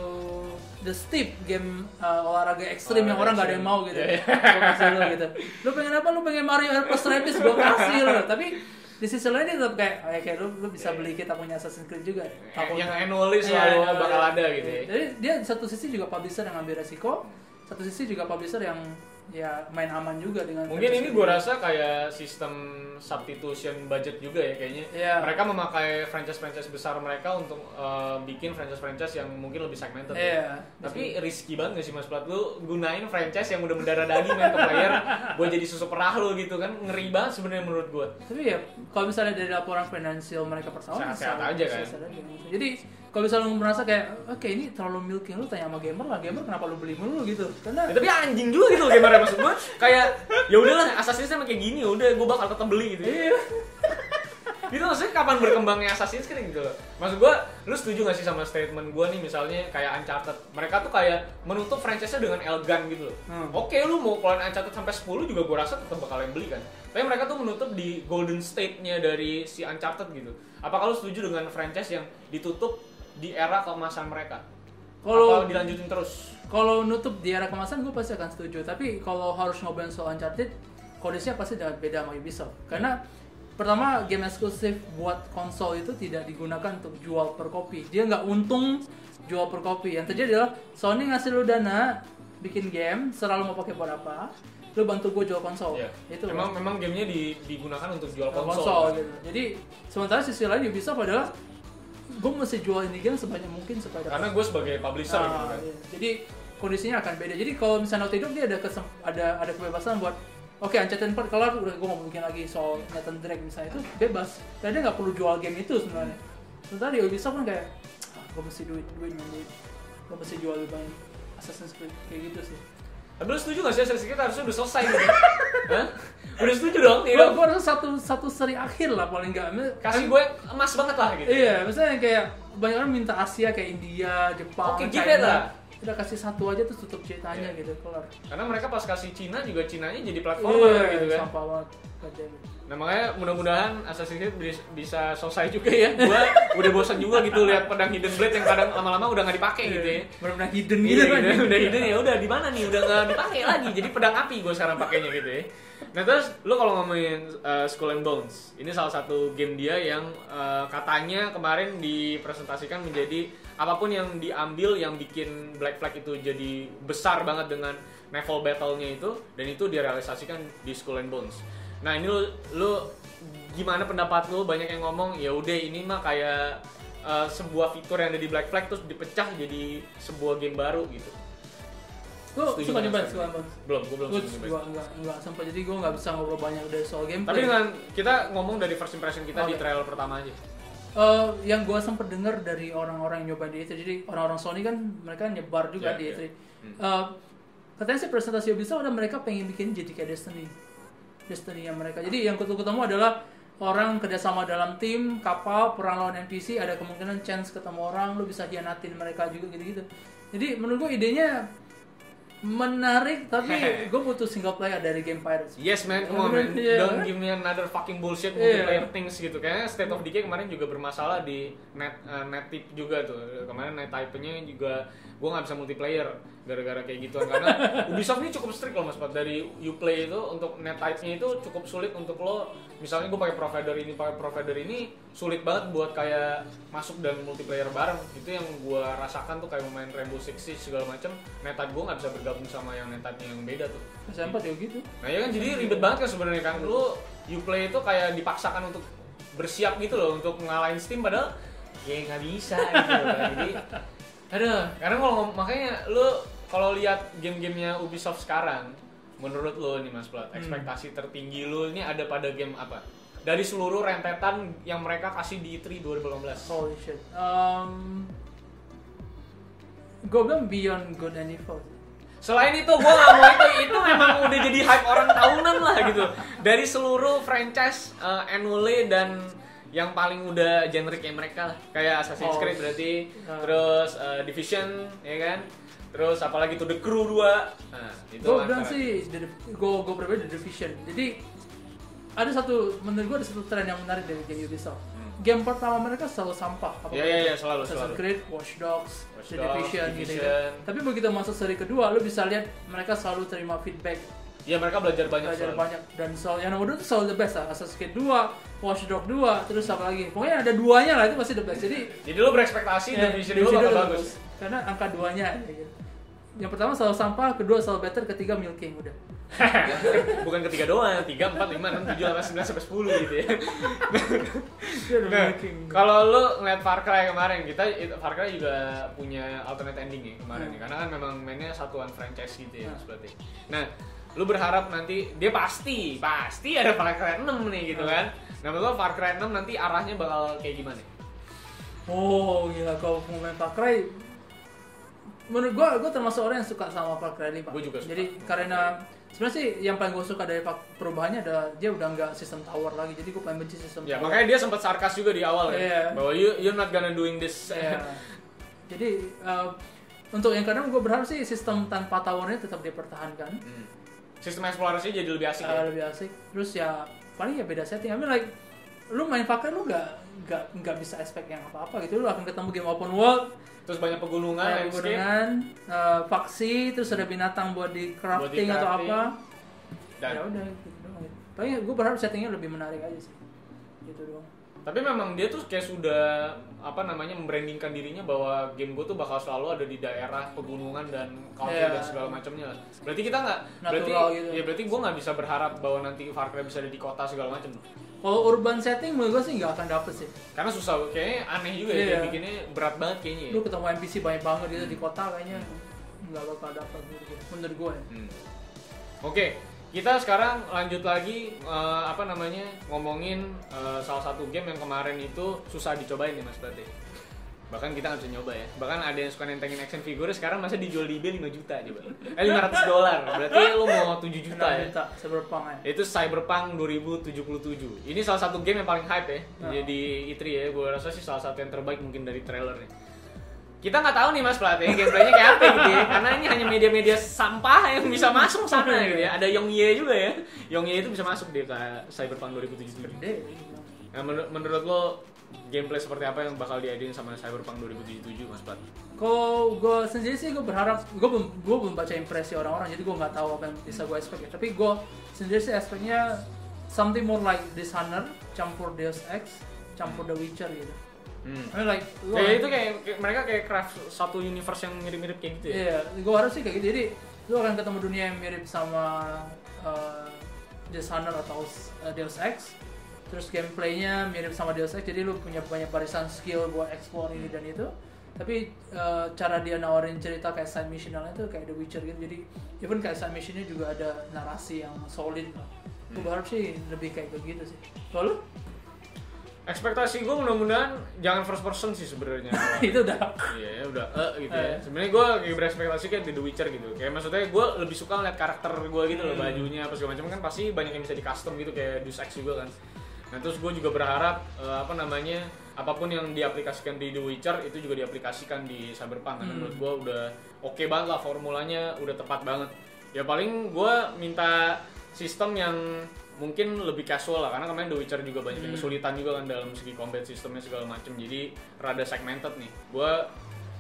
The Steep game uh, olahraga ekstrim yang orang gak ada yang mau gitu. Iya, iya. gue kasih lu gitu. Lu pengen apa? Lu pengen Mario plus Rabbids gue kasih lu. Tapi di sisi lain dia tetap kayak "Oh, kayak lu, lu bisa Iya, beli kita punya Assassin's Creed juga. Yang- yang annually selalu Iya, bakal iya. ada gitu ya. jadi dia satu sisi juga publisher yang ambil resiko satu sisi juga publisher yang ya main aman juga dengan Mungkin ini gue rasa kayak sistem substitution budget juga ya kayaknya. Iya. Mereka memakai franchise-franchise besar mereka untuk eh, bikin franchise-franchise yang mungkin lebih segmented. ya. Iya. Tapi risky banget gak sih Mas Plat lu gunain franchise yang udah mendarah daging main ke player buat jadi susu perah lu gitu kan ngeri banget sebenarnya menurut gua. Tapi ya kalau misalnya dari laporan finansial mereka pertama Sehat-sehat bisa- aja kan? sehat-sehat aja. Jadi kalau misalnya lu merasa kayak oke ini terlalu milking lu tanya sama gamer lah gamer kenapa lu beli mulu gitu karena Ya, tapi anjing juga gitu loh gamernya maksud gua kayak ya udahlah Assassin's Creed emang kayak gini ya udah gua bakal tetap beli gitu. iya Gitu maksudnya kapan berkembangnya Assassin's Creed gitu loh. Maksud gua, lu setuju gak sih sama statement gua nih misalnya kayak Uncharted. Mereka tuh kayak menutup franchise-nya dengan elegan gitu loh. Hmm. Oke, lu mau keluarin Uncharted sampai 10 juga gua rasa tetap bakal yang beli kan. Tapi mereka tuh menutup di golden state-nya dari si Uncharted gitu. Apakah lu setuju dengan franchise yang ditutup di era keemasan mereka? Kalau- dilanjutin terus? kalau nutup di era kemasan gue pasti akan setuju tapi kalau harus ngobrolin soal Uncharted kondisinya pasti sangat beda sama Ubisoft karena pertama game eksklusif buat konsol itu tidak digunakan untuk jual per kopi dia nggak untung jual per kopi yang terjadi adalah Sony ngasih lu dana bikin game selalu mau pakai buat apa lu bantu gue jual konsol Iya. itu memang memang gamenya di- digunakan untuk jual konsol, konsol. gitu jadi sementara sisi lain Ubisoft adalah gue mesti jual ini game sebanyak mungkin supaya Karena gue sebagai publisher Ah, gitu kan. iya. Jadi kondisinya akan beda. Jadi kalau misalnya Naughty Dog dia ada kesem- ada ada kebebasan buat Oke, Uncharted 4 kelar udah gue ngomong bikin lagi soal Nathan Drake misalnya itu bebas. Dan dia nggak perlu jual game itu sebenarnya. Sementara di Ubisoft kan kayak ah, gue mesti duit, duit, duit. Gue mesti jual lebih banyak Assassin's Creed kayak gitu sih. Tapi lu setuju gak sih Assassin's Creed harusnya udah selesai gitu? Hah? Udah setuju dong? Iya Gue rasa satu satu seri akhir lah paling nggak. Kasih gue emas banget lah gitu. Iya, misalnya kayak banyak orang minta Asia kayak India, Jepang, Oke, give it lah. Udah kasih satu aja terus tutup ceritanya Iya. gitu kelar. Karena mereka pas kasih Cina juga Cinanya jadi platformer Iya, gitu kan. Sampah banget. Nah makanya mudah-mudahan Assassin's Creed bis- bisa selesai juga ya. Gua udah bosan juga gitu lihat pedang Hidden Blade yang kadang lama-lama udah nggak dipakai gitu ya. Benar-benar hidden Iya, gitu kan. udah, udah hidden ya udah di mana nih udah nggak dipakai lagi jadi pedang api gue sekarang pakainya gitu ya. Nah terus lu kalau ngomongin uh, Skull and Bones ini salah satu game dia yang uh, katanya kemarin dipresentasikan menjadi apa pun yang diambil yang bikin Black Flag itu jadi besar banget dengan naval battle-nya itu dan itu direalisasikan di Skull and Bones. Nah ini lu, lu gimana pendapat lu banyak yang ngomong ya udah ini mah kayak uh, sebuah fitur yang ada di Black Flag terus dipecah jadi sebuah game baru gitu. Gue suka nggak, nyobain suka nyobain. Belum, gue belum Gue sempat nyobain. enggak enggak sampai jadi gue nggak bisa ngobrol banyak dari soal gameplay. Tapi dengan kita ngomong dari first impression kita di Oke. trailer pertama aja. Eh, yang gue sempat dengar dari orang-orang yang nyobain di E3 jadi orang-orang Sony kan mereka nyebar juga Iya, di iya. E3 Hmm. Eh, katanya sih presentasi Ubisoft ada mereka pengen bikin jadi kayak Destiny Destiny yang mereka jadi yang ketemu ketemu adalah orang kerjasama dalam tim kapal perang lawan NPC ada kemungkinan chance ketemu orang lu bisa hianatin mereka juga gitu-gitu jadi menurut gue idenya menarik tapi gue butuh single player dari game Pirates Yes man, come on man. Iya. Don't give me another fucking bullshit Iya. multiplayer things gitu. Kayaknya State of Decay kemarin juga bermasalah di net eh, net tip juga tuh. Kemarin net type-nya juga gue nggak bisa multiplayer gara-gara kayak gituan karena Ubisoft ini cukup strict loh mas Pat dari Uplay itu untuk net type-nya itu cukup sulit untuk lo. Misalnya gue pakai provider ini pakai provider ini sulit banget buat kayak masuk dan multiplayer bareng. Itu yang gue rasakan tuh kayak main Rainbow Six Siege segala macam net type gue nggak bisa bergabung sama yang net type-nya yang beda tuh. SMP juga gitu Nah ya kan jadi ribet banget kan sebenarnya kan. Lu Uplay itu kayak dipaksakan untuk bersiap gitu loh untuk ngalahin Steam padahal ya nggak bisa gitu loh. Jadi aduh, karena kalau makanya lu kalau lihat game-gamenya Ubisoft sekarang menurut lu nih Mas Plat, ekspektasi tertinggi lu ini ada pada game apa? Dari seluruh rentetan yang mereka kasih di E E3 2018. Holy shit. Um, gue bilang Beyond Good and Evil. Selain itu gue gak mau itu itu memang udah jadi hype orang tahunan lah gitu. Dari seluruh franchise uh, Anule dan yang paling udah generik kayak mereka lah. Kayak Assassin's Oh. Creed berarti, Ah. terus uh, Division ya kan. Terus apalagi tuh The Crew 2. Nah, itu Gue bilang sih, gue gue pribadi The Division. Jadi ada satu, menurut gue ada satu tren yang menarik dari game Ubisoft. Game pertama mereka selalu sampah. Hmm. Iya, iya, iya, selalu, Assassin's selalu. Creed, Watch Dogs, Watch The Dogs, Division, gitu, gitu. Division. Tapi begitu masuk seri kedua, lu bisa lihat mereka selalu terima feedback, Ya mereka belajar banyak belajar selalu. banyak dan selalu yang nomor dua itu selalu the best lah. Assassin's Creed 2, Watch Dogs 2, terus apa lagi? Pokoknya ada duanya lah itu pasti the best. Jadi Jadi lu berekspektasi Ya, Division 2 Division bakal dua bagus. Karena angka duanya gitu. Yang pertama selalu sampah, kedua selalu better, ketiga milking udah. Bukan ketiga doang, tiga, empat, lima, enam, tujuh, delapan, sembilan, sampai sepuluh gitu ya. Nah, kalau lu ngeliat Far Cry kemarin, kita Far Cry juga punya alternate ending ya kemarin ya. Karena kan memang mainnya satuan franchise gitu ya Hmm. seperti. Nah, lu berharap nanti dia pasti pasti ada Far Cry 6 nih gitu kan. Nah, menurut Far Cry 6 nanti arahnya bakal kayak gimana? Oh gila kalau mau main Far Cry Menurut gua, gua termasuk orang yang suka sama Far Cry 5 Gua juga suka. Jadi karena sebenarnya sih yang paling gua suka dari pak- perubahannya ada dia udah nggak sistem tower lagi Jadi gua paling benci sistem Ya, tower makanya dia sempat sarkas juga di awal ya. Iya. Bahwa you you're not gonna doing this. Iya. Jadi eh, untuk yang kadang gua berharap sih sistem tanpa towernya tetap dipertahankan Hmm. Sistem eksplorasi jadi lebih asik Eh, ya. lebih asik terus ya paling ya beda setting I mean like lu main Cry lu nggak nggak nggak bisa expect yang apa apa gitu. Lu akan ketemu game open world. Terus banyak pegunungan, landscape. pegunungan eh, faksi terus ada binatang buat di crafting, atau apa. Dan ya udah gitu doang. Paling gue berharap settingnya lebih menarik aja sih. Gitu doang Tapi memang dia tuh kayak sudah apa namanya membrandingkan dirinya bahwa game gue tuh bakal selalu ada di daerah pegunungan dan country Iya. dan segala macamnya lah. Berarti kita nggak berarti gitu. ya berarti gue nggak bisa berharap bahwa nanti Far Cry bisa ada di kota segala macam. kalau urban setting menurut gue sih nggak akan dapet sih Karena susah kayaknya aneh juga ya Iya. dia bikinnya berat banget kayaknya. Ya. lu ketemu NPC banyak banget gitu di kota kayaknya nggak bakal dapet menurut gue menurut gue ya. Hmm. Oke, kita sekarang lanjut lagi eh, apa namanya ngomongin eh, salah satu game yang kemarin itu susah dicobain nih Mas Berarti. Bahkan kita nggak bisa nyoba ya. Bahkan ada yang suka nentengin action figure sekarang masa dijual di eBay 5 juta coba. Eh 500 dolar. Berarti lu mau 7 juta ya. Juta, cyberpunk ya Itu Cyberpunk 2077. Ini salah satu game yang paling hype ya. Nah. Jadi E3 ya. Gue rasa sih salah satu yang terbaik mungkin dari trailer nih. Kita nggak tahu nih Mas Pelatih, gameplaynya kayak apa gitu ya. Karena ini hanya media-media sampah yang bisa masuk sana gitu ya. Ada Yongye juga ya. Yongye itu bisa masuk ke Cyberpunk 2077. gede Nah, menur- menurut lo gameplay seperti apa yang bakal diadain sama Cyberpunk 2077 Mas Plat? Kalau gue sendiri sih gue berharap gue belum gue belum baca impresi orang-orang jadi gue nggak tahu apa yang bisa gue expect ya. Tapi gue sendiri sih expectnya something more like Dishunter campur Deus Ex campur The Witcher gitu. Hmm. I mean like gua- Kayak itu kayak, kayak- mereka kayak craft satu universe yang mirip-mirip kayak gitu ya. Iya, gue harap sih kayak gitu. Jadi lu akan ketemu dunia yang mirip sama uh, Dishunter atau uh, Deus Ex. Terus gameplaynya mirip sama Deus Ex, jadi lu punya banyak barisan skill buat explore ini dan itu. Tapi uh, cara dia nawarin cerita kayak side missionalnya tuh kayak The Witcher gitu. Jadi even kayak side missionnya juga ada narasi yang solid lah. Gue Hmm. berharap sih lebih kayak begitu sih. Kalau? Ekspektasi gue mudah-mudahan jangan first person sih sebenarnya. itu udah Iya ya udah eh gitu ya. Eh. Sebenarnya gue kayak berekspektasi kayak di The Witcher gitu. Kayak maksudnya gue lebih suka ngeliat karakter gue gitu loh Hmm. bajunya apa segala macam kan pasti banyak yang bisa di custom gitu kayak Deus Ex juga kan. Nah terus gue juga berharap eh, apa namanya apa pun yang diaplikasikan di The Witcher itu juga diaplikasikan di Cyberpunk karena Hmm. menurut gue udah oke banget lah formulanya udah tepat banget. Ya paling gue minta sistem yang mungkin lebih casual lah karena kemarin The Witcher juga banyak Hmm. kesulitan juga kan dalam segi combat sistemnya segala macam jadi rada segmented nih gue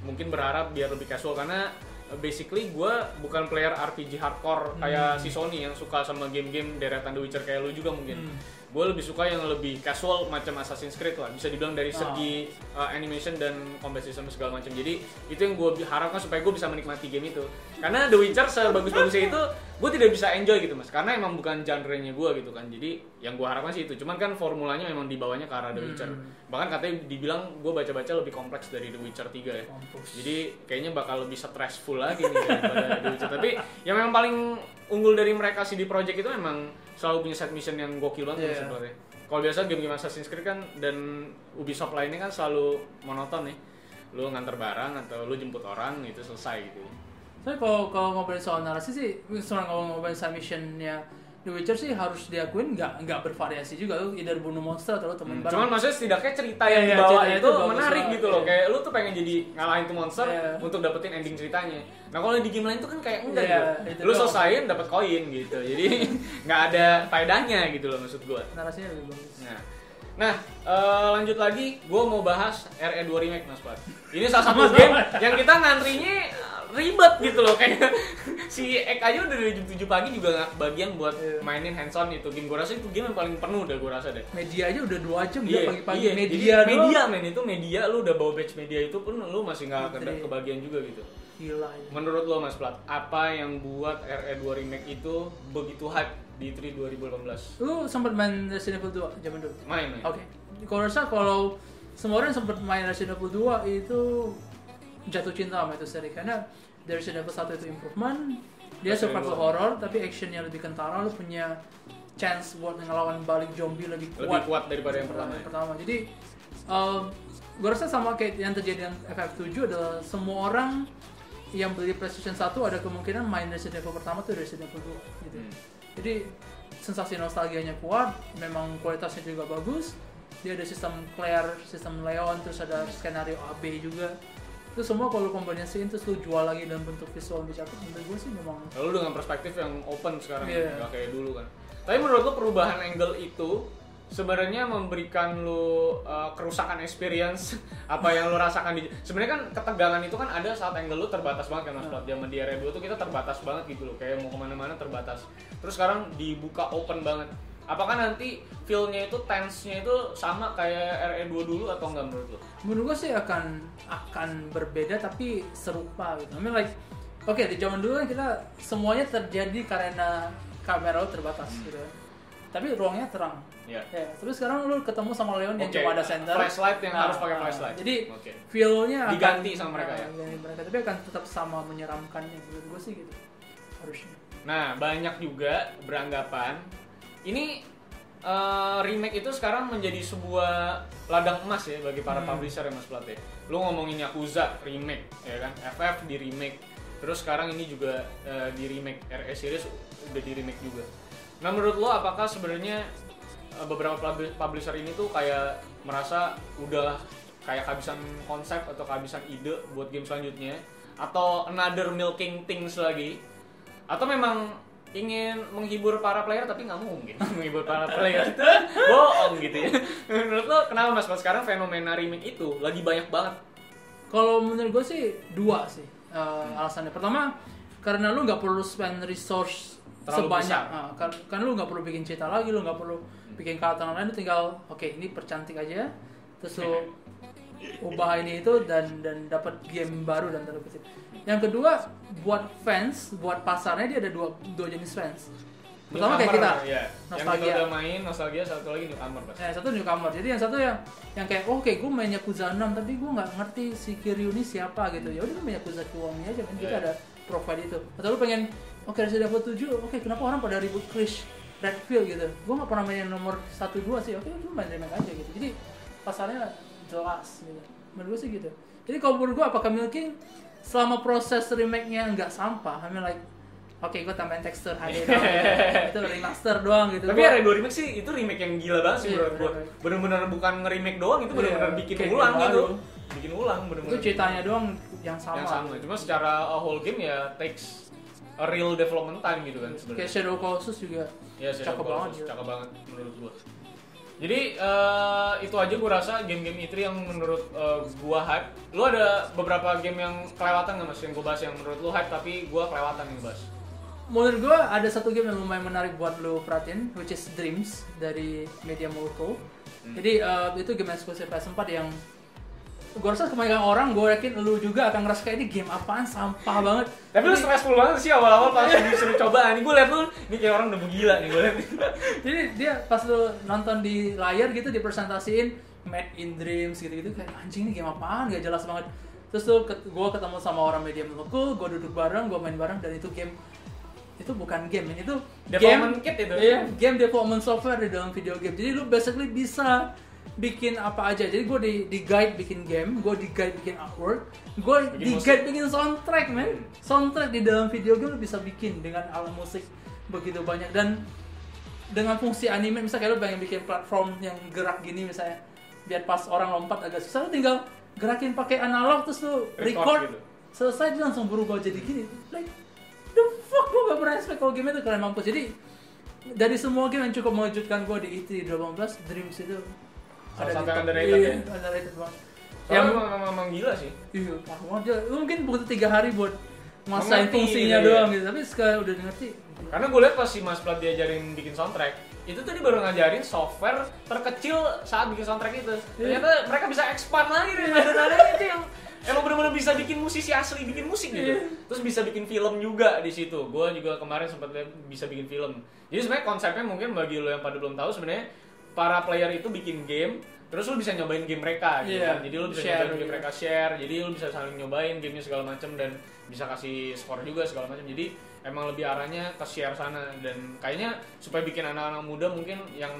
mungkin berharap biar lebih casual karena uh, basically gue bukan player RPG hardcore kayak si Sony yang suka sama game-game deretan The Witcher kayak lu juga mungkin Hmm. Gue lebih suka yang lebih casual macam Assassin's Creed lah. Bisa dibilang dari Oh. segi uh, animation dan combat system segala macam. Jadi itu yang gue harapkan supaya gue bisa menikmati game itu. Karena The Witcher sebagus-bagusnya itu gue tidak bisa enjoy gitu mas. Karena emang bukan genre-nya gue gitu kan. Jadi yang gue harapkan sih itu. Cuman kan formulanya memang dibawanya ke arah The Witcher. Hmm. bahkan katanya dibilang gue baca-baca lebih kompleks dari The Witcher 3 ya. Jadi kayaknya bakal lebih stressful lagi nih daripada The Witcher. Tapi yang memang paling unggul dari mereka CD Projekt itu memang selalu punya set mission yang gokil banget Iya. sebenarnya. Kalau biasa game-game Assassin's Creed kan dan Ubisoft lainnya kan selalu monoton nih. Lu nganter barang atau lu jemput orang gitu selesai gitu. Tapi kalau kalau ngobrolin soal narasi sih, soal ngomong ngobrolin side missionnya The Witcher sih harus diakuin nggak nggak bervariasi juga lu either bunuh monster atau lu temen Hmm, bareng. Cuman maksudnya setidaknya cerita yang Iya, dibawa itu itu menarik banget, gitu loh. iya. Kayak lu tuh pengen jadi ngalahin tuh monster Iya. untuk dapetin ending ceritanya. Nah kalau di game lain tuh kan kayak enggak Iya, gitu. itu Lu selesaiin dapat koin gitu. Jadi nggak ada faedahnya gitu loh maksud gua. narasinya lebih bagus. Nah, nah eh, lanjut lagi, gue mau bahas RE2 remake mas Pat. Ini salah satu game yang kita ngantrinya ribet gitu loh kayak si Ek aja udah dari jam 7 pagi juga nggak kebagian buat Iya. mainin hands on itu game gue rasa itu game yang paling penuh deh gue rasa deh Media aja udah dua jam dia pagi-pagi iya. media Jadi, media men itu media lu udah bawa batch media itu pun lu masih nggak ke Ngantri. kebagian juga gitu gila ya. Menurut lo Mas Plat, apa yang buat RE2 Remake itu begitu hype di E3 2018? Lu sempat main Resident Evil 2 zaman dulu? Main main. Oke. Kalau rasa kalau semua orang sempat main Resident Evil 2 itu jatuh cinta sama itu seri karena dari Evil 1 itu improvement, dia survival horror tapi actionnya lebih kentara, lu punya chance buat ngelawan balik zombie lebih Lebih kuat, kuat daripada yang pertama. ya? yang pertama. Jadi um, gue rasa sama kayak yang terjadi yang FF7 adalah semua orang yang beli PlayStation 1 ada kemungkinan main Resident Evil pertama tuh Resident Evil 2 gitu. Hmm. Jadi sensasi nostalgianya kuat, memang kualitasnya juga bagus. Dia ada sistem Claire, sistem Leon, terus ada skenario AB juga. Itu semua kalau kombinasiin terus lu jual lagi dalam bentuk visual lebih cakep, menurut gue sih memang Lalu dengan perspektif yang open sekarang, Iya. nggak kayak dulu kan. Tapi menurut lo perubahan angle itu sebenarnya memberikan lo uh, kerusakan experience? Apa yang lo rasakan di sebenarnya kan ketegangan itu kan ada saat angle lo terbatas banget kan mas Plat. Zaman di RE2 tuh kita terbatas banget gitu loh. Kayak mau ke mana-mana terbatas. Terus sekarang dibuka open banget apakah nanti feel-nya itu tense-nya itu sama kayak RE2 dulu atau enggak menurut lo? menurut gue sih akan akan berbeda tapi serupa gitu. I mean like oke di zaman dulu kan kita semuanya terjadi karena kamera lu terbatas gitu. kan. Tapi ruangnya terang. Ya. Ya, tapi sekarang lu ketemu sama Leon yang Oke, cuma ada center. flashlight yang harus pakai ah, flashlight. Jadi Oke. feel-nya akan Diganti sama mereka ya? ah, diganti mereka, tapi akan tetap sama menyeramkannya menurut gue sih gitu. Harusnya. Nah, banyak juga beranggapan ini eh, remake itu sekarang menjadi sebuah ladang emas ya bagi para Hmm. publisher ya Mas Plat ya. Lu ngomongin Yakuza remake ya kan, FF di remake. Terus sekarang ini juga eh, di remake RE series udah di remake juga. Nah, menurut lo apakah sebenarnya eh, beberapa pub- publisher ini tuh kayak merasa udah kayak kehabisan konsep atau kehabisan ide buat game selanjutnya atau another milking things lagi atau memang ingin menghibur para player tapi nggak mungkin menghibur para player. Itu bohong gitu ya. Menurut lo kenapa mas? Kalau sekarang fenomena remake itu lagi banyak banget. Kalau menurut gue sih dua sih uh, alasannya. Pertama karena lu nggak perlu spend resource Terlalu sebanyak, besar. Ah, kan, kan lu nggak perlu bikin cerita lagi, lu nggak perlu bikin karakter lain, lu tinggal oke ini percantik aja, terus lu ubah ini itu dan dan dapat game baru dan tanda kutip. Yang kedua buat fans, buat pasarnya dia ada dua dua jenis fans. Pertama kayak kita, ya. yang kita nostalgia. udah main nostalgia satu lagi newcomer pas Yang satu newcomer. Jadi yang satu yang yang kayak oh, oke gue main Yakuza 6 tapi gue nggak ngerti si Kiryu ini siapa gitu. Ya udah main Yakuza Kiwami aja kan kita Iya. ada profile itu. Atau lu pengen oke Resident Evil 7, oke kenapa orang pada ribut Chris Redfield gitu. Gue nggak pernah main yang nomor 1 2 sih. Oke lu main remake aja gitu. Jadi pasarnya jelas gitu. Menurut gue sih gitu. Jadi kalau menurut gue apakah Milking selama proses remake-nya nggak sampah, I mean like Oke, gue tambahin tekstur HD doang, gitu. itu remaster doang gitu. tapi Gua- RE2 remake sih itu remake yang gila banget sih Iya, menurut gua bener-bener. bukan nge-remake doang itu bener-bener Iya, bikin kayak ulang gitu baru. bikin ulang itu bener-bener ceritanya doang yang sama. yang sama cuma secara uh, whole game ya takes a real development time gitu kan Kayak sebenarnya Shadow Colossus juga. Ya, Shadow Cakep Colossus, banget, cakep banget menurut gua. Jadi eh, itu aja gua rasa game-game E3 yang menurut eh, gua hype. Lu ada beberapa game yang kelewatan nggak mas yang gua bahas yang menurut lu hype tapi gua kelewatan yang bahas. Menurut gua ada satu game yang lumayan menarik buat lo perhatiin, which is Dreams dari Media Molecule. Hmm. Jadi eh, itu game eksklusif PS4 yang gua rasa kebanyakan orang, gua yakin lu juga akan ngerasa kayak ini game apaan sampah banget. Tapi lu stressful banget sih awal-awal pas disuruh coba. Nih gua liat lu, ini kayak orang udah gila nih gua liat. Jadi dia pas lu nonton di layar gitu dipresentasiin Made in Dreams gitu-gitu kayak anjing ini game apaan gak jelas banget. Terus tuh gue ketemu sama orang media Molecule, gue duduk bareng, gue main bareng dan itu game itu bukan game, itu Development game, kit itu. Iya, game development software di dalam video game. Jadi lu basically bisa bikin apa aja. Jadi gue di, di guide bikin game, gue di guide bikin artwork, gue di guide bikin soundtrack, man. Soundtrack di dalam video game lu bisa bikin dengan alat musik begitu banyak dan dengan fungsi anime misalnya kayak lu pengen bikin platform yang gerak gini misalnya biar pas orang lompat agak susah lu tinggal gerakin pakai analog terus lu Record record, gitu. selesai dia langsung berubah jadi gini like the fuck gue gak pernah expect kalau game itu kalian mampu jadi dari semua game yang cukup mengejutkan gue di E E3 2018 Dreams itu Salah di satu yang underrated iya, ya? underrated banget Soalnya yang emang, emang, gila sih. iya parah banget dia lu mungkin butuh tiga hari buat masain fungsinya gitu ya. doang gitu tapi sekali udah ngerti Karena gue liat pas si Mas Plat diajarin bikin soundtrack, itu tuh dia baru ngajarin software terkecil saat bikin soundtrack itu. Iya. Ternyata mereka bisa expand lagi dari nada-nadanya itu yang emang bener-bener bisa bikin musisi asli bikin musik gitu Iya. terus bisa bikin film juga di situ gue juga kemarin sempat lihat bisa bikin film jadi sebenarnya konsepnya mungkin bagi lo yang pada belum tahu sebenarnya para player itu bikin game terus lo bisa nyobain game mereka gitu Iya, kan. Jadi lo bisa share. nyobain game mereka share. Jadi lo bisa saling nyobain gamenya segala macam dan bisa kasih skor juga segala macam jadi emang lebih arahnya ke share sana. Dan kayaknya supaya bikin anak-anak muda mungkin yang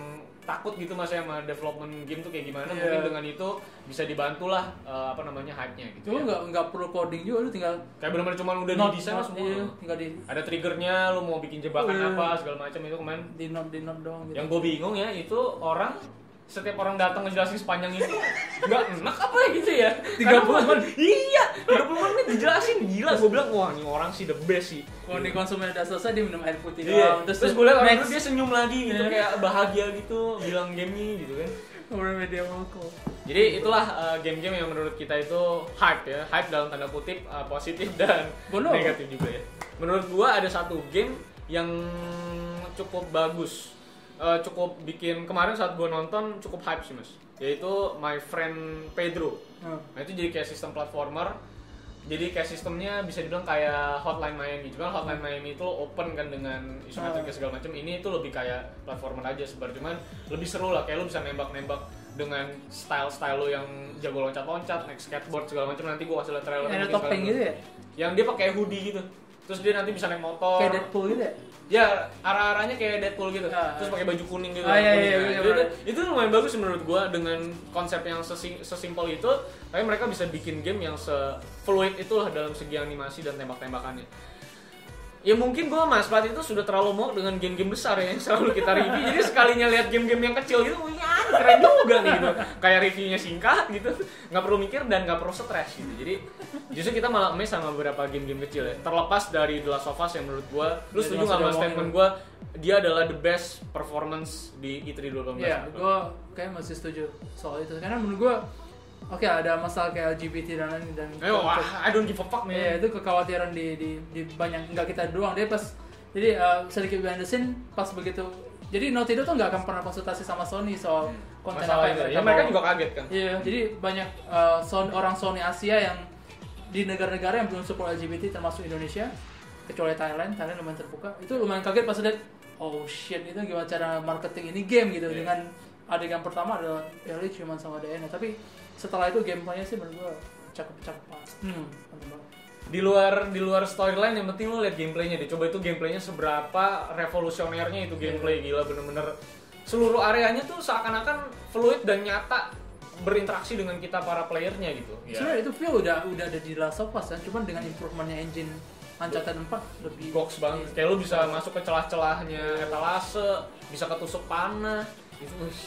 takut gitu mas ya sama development game tuh kayak gimana Iya. mungkin dengan itu bisa dibantu lah eh, apa namanya hype-nya gitu Lu ya. nggak nggak perlu coding juga, lu tinggal kayak benar-benar cuma udah note, di desain note, semua iya, tinggal di ada triggernya lu mau bikin jebakan Iya. apa segala macam itu kemarin di note di note doang gitu. yang gue bingung ya itu orang setiap orang datang ngejelasin sepanjang itu nggak enak apa ya gitu ya 30 menit iya 30 menit dijelasin gila gue bilang wah ini orang sih the best sih Kalau di konsumen udah selesai dia minum air putih Iya. doang. Terus, terus gue liat orang itu dia senyum lagi gitu Iya. kayak bahagia gitu bilang gamenya gitu kan Orang media moko. Jadi itulah uh, game-game yang menurut kita itu hype ya, hype dalam tanda kutip uh, positif dan Bono. negatif juga ya. Menurut gua ada satu game yang cukup bagus, Uh, cukup bikin kemarin saat gua nonton cukup hype sih mas, yaitu My Friend Pedro. Hmm. Nah itu jadi kayak sistem platformer. Jadi kayak sistemnya bisa dibilang kayak Hotline Miami. Cuman Hotline Miami itu open kan dengan isometrik Ah. segala macam. Ini itu lebih kayak platformer aja sebar. Cuman lebih seru lah. Kayak lu bisa nembak-nembak dengan style-style lu yang jago loncat-loncat, naik skateboard segala macam. Nanti gua kasih lihat trailer. Ada mungkin topeng gitu ya? Yang dia pakai hoodie gitu. Terus dia nanti bisa naik motor. Kayak Deadpool gitu ya? Ya, arah-arahnya kayak Deadpool gitu. Ah, Terus pakai baju kuning gitu. Ah, iya, iya, iya, itu, iya. itu lumayan bagus menurut gua dengan konsep yang sesi- sesimpel itu, tapi mereka bisa bikin game yang se fluid itulah dalam segi animasi dan tembak-tembakannya. Ya mungkin gua Mas Plat itu sudah terlalu mau dengan game-game besar ya yang selalu kita review. Jadi sekalinya lihat game-game yang kecil gitu, ya keren juga nih gitu. Kayak reviewnya singkat gitu, nggak perlu mikir dan nggak perlu stres gitu. Jadi justru kita malah amazed sama beberapa game-game kecil ya. Terlepas dari The Last of Us yang menurut gua, lu Jadi setuju nggak sama statement gua dia adalah the best performance di E E3 2018. Iya, gue kayak masih setuju soal itu. Karena menurut gue, oke ada masalah kayak LGBT dan lain dan wah, I don't give a fuck man. Iya, itu kekhawatiran di, di, di banyak nggak kita doang. Dia pas jadi uh, sedikit behind the scene pas begitu. Jadi Naughty Dog tuh nggak akan pernah konsultasi sama Sony soal konten Masalah apa yang Ya mereka mau. juga kaget kan. Iya, jadi banyak uh, Son- orang Sony Asia yang di negara-negara yang belum support LGBT termasuk Indonesia, kecuali Thailand, Thailand lumayan terbuka. Itu lumayan kaget pas lihat, oh shit itu gimana cara marketing ini game gitu Iya. dengan adegan pertama adalah Ellie cuma sama Diana, tapi setelah itu gameplaynya sih menurut gua cakep-cakep banget. Hmm, mantap banget. Di luar di luar storyline yang penting lu lihat gameplaynya deh. Coba itu gameplaynya seberapa revolusionernya itu gameplay gila bener-bener seluruh areanya tuh seakan-akan fluid dan nyata berinteraksi dengan kita para playernya gitu. Ya. Sebenarnya itu feel udah udah ada di Last of Us kan, cuman dengan improvementnya engine Uncharted 4 lebih box banget. Kayak lu bisa masuk ke celah-celahnya etalase, bisa ketusuk panah. Itu wih,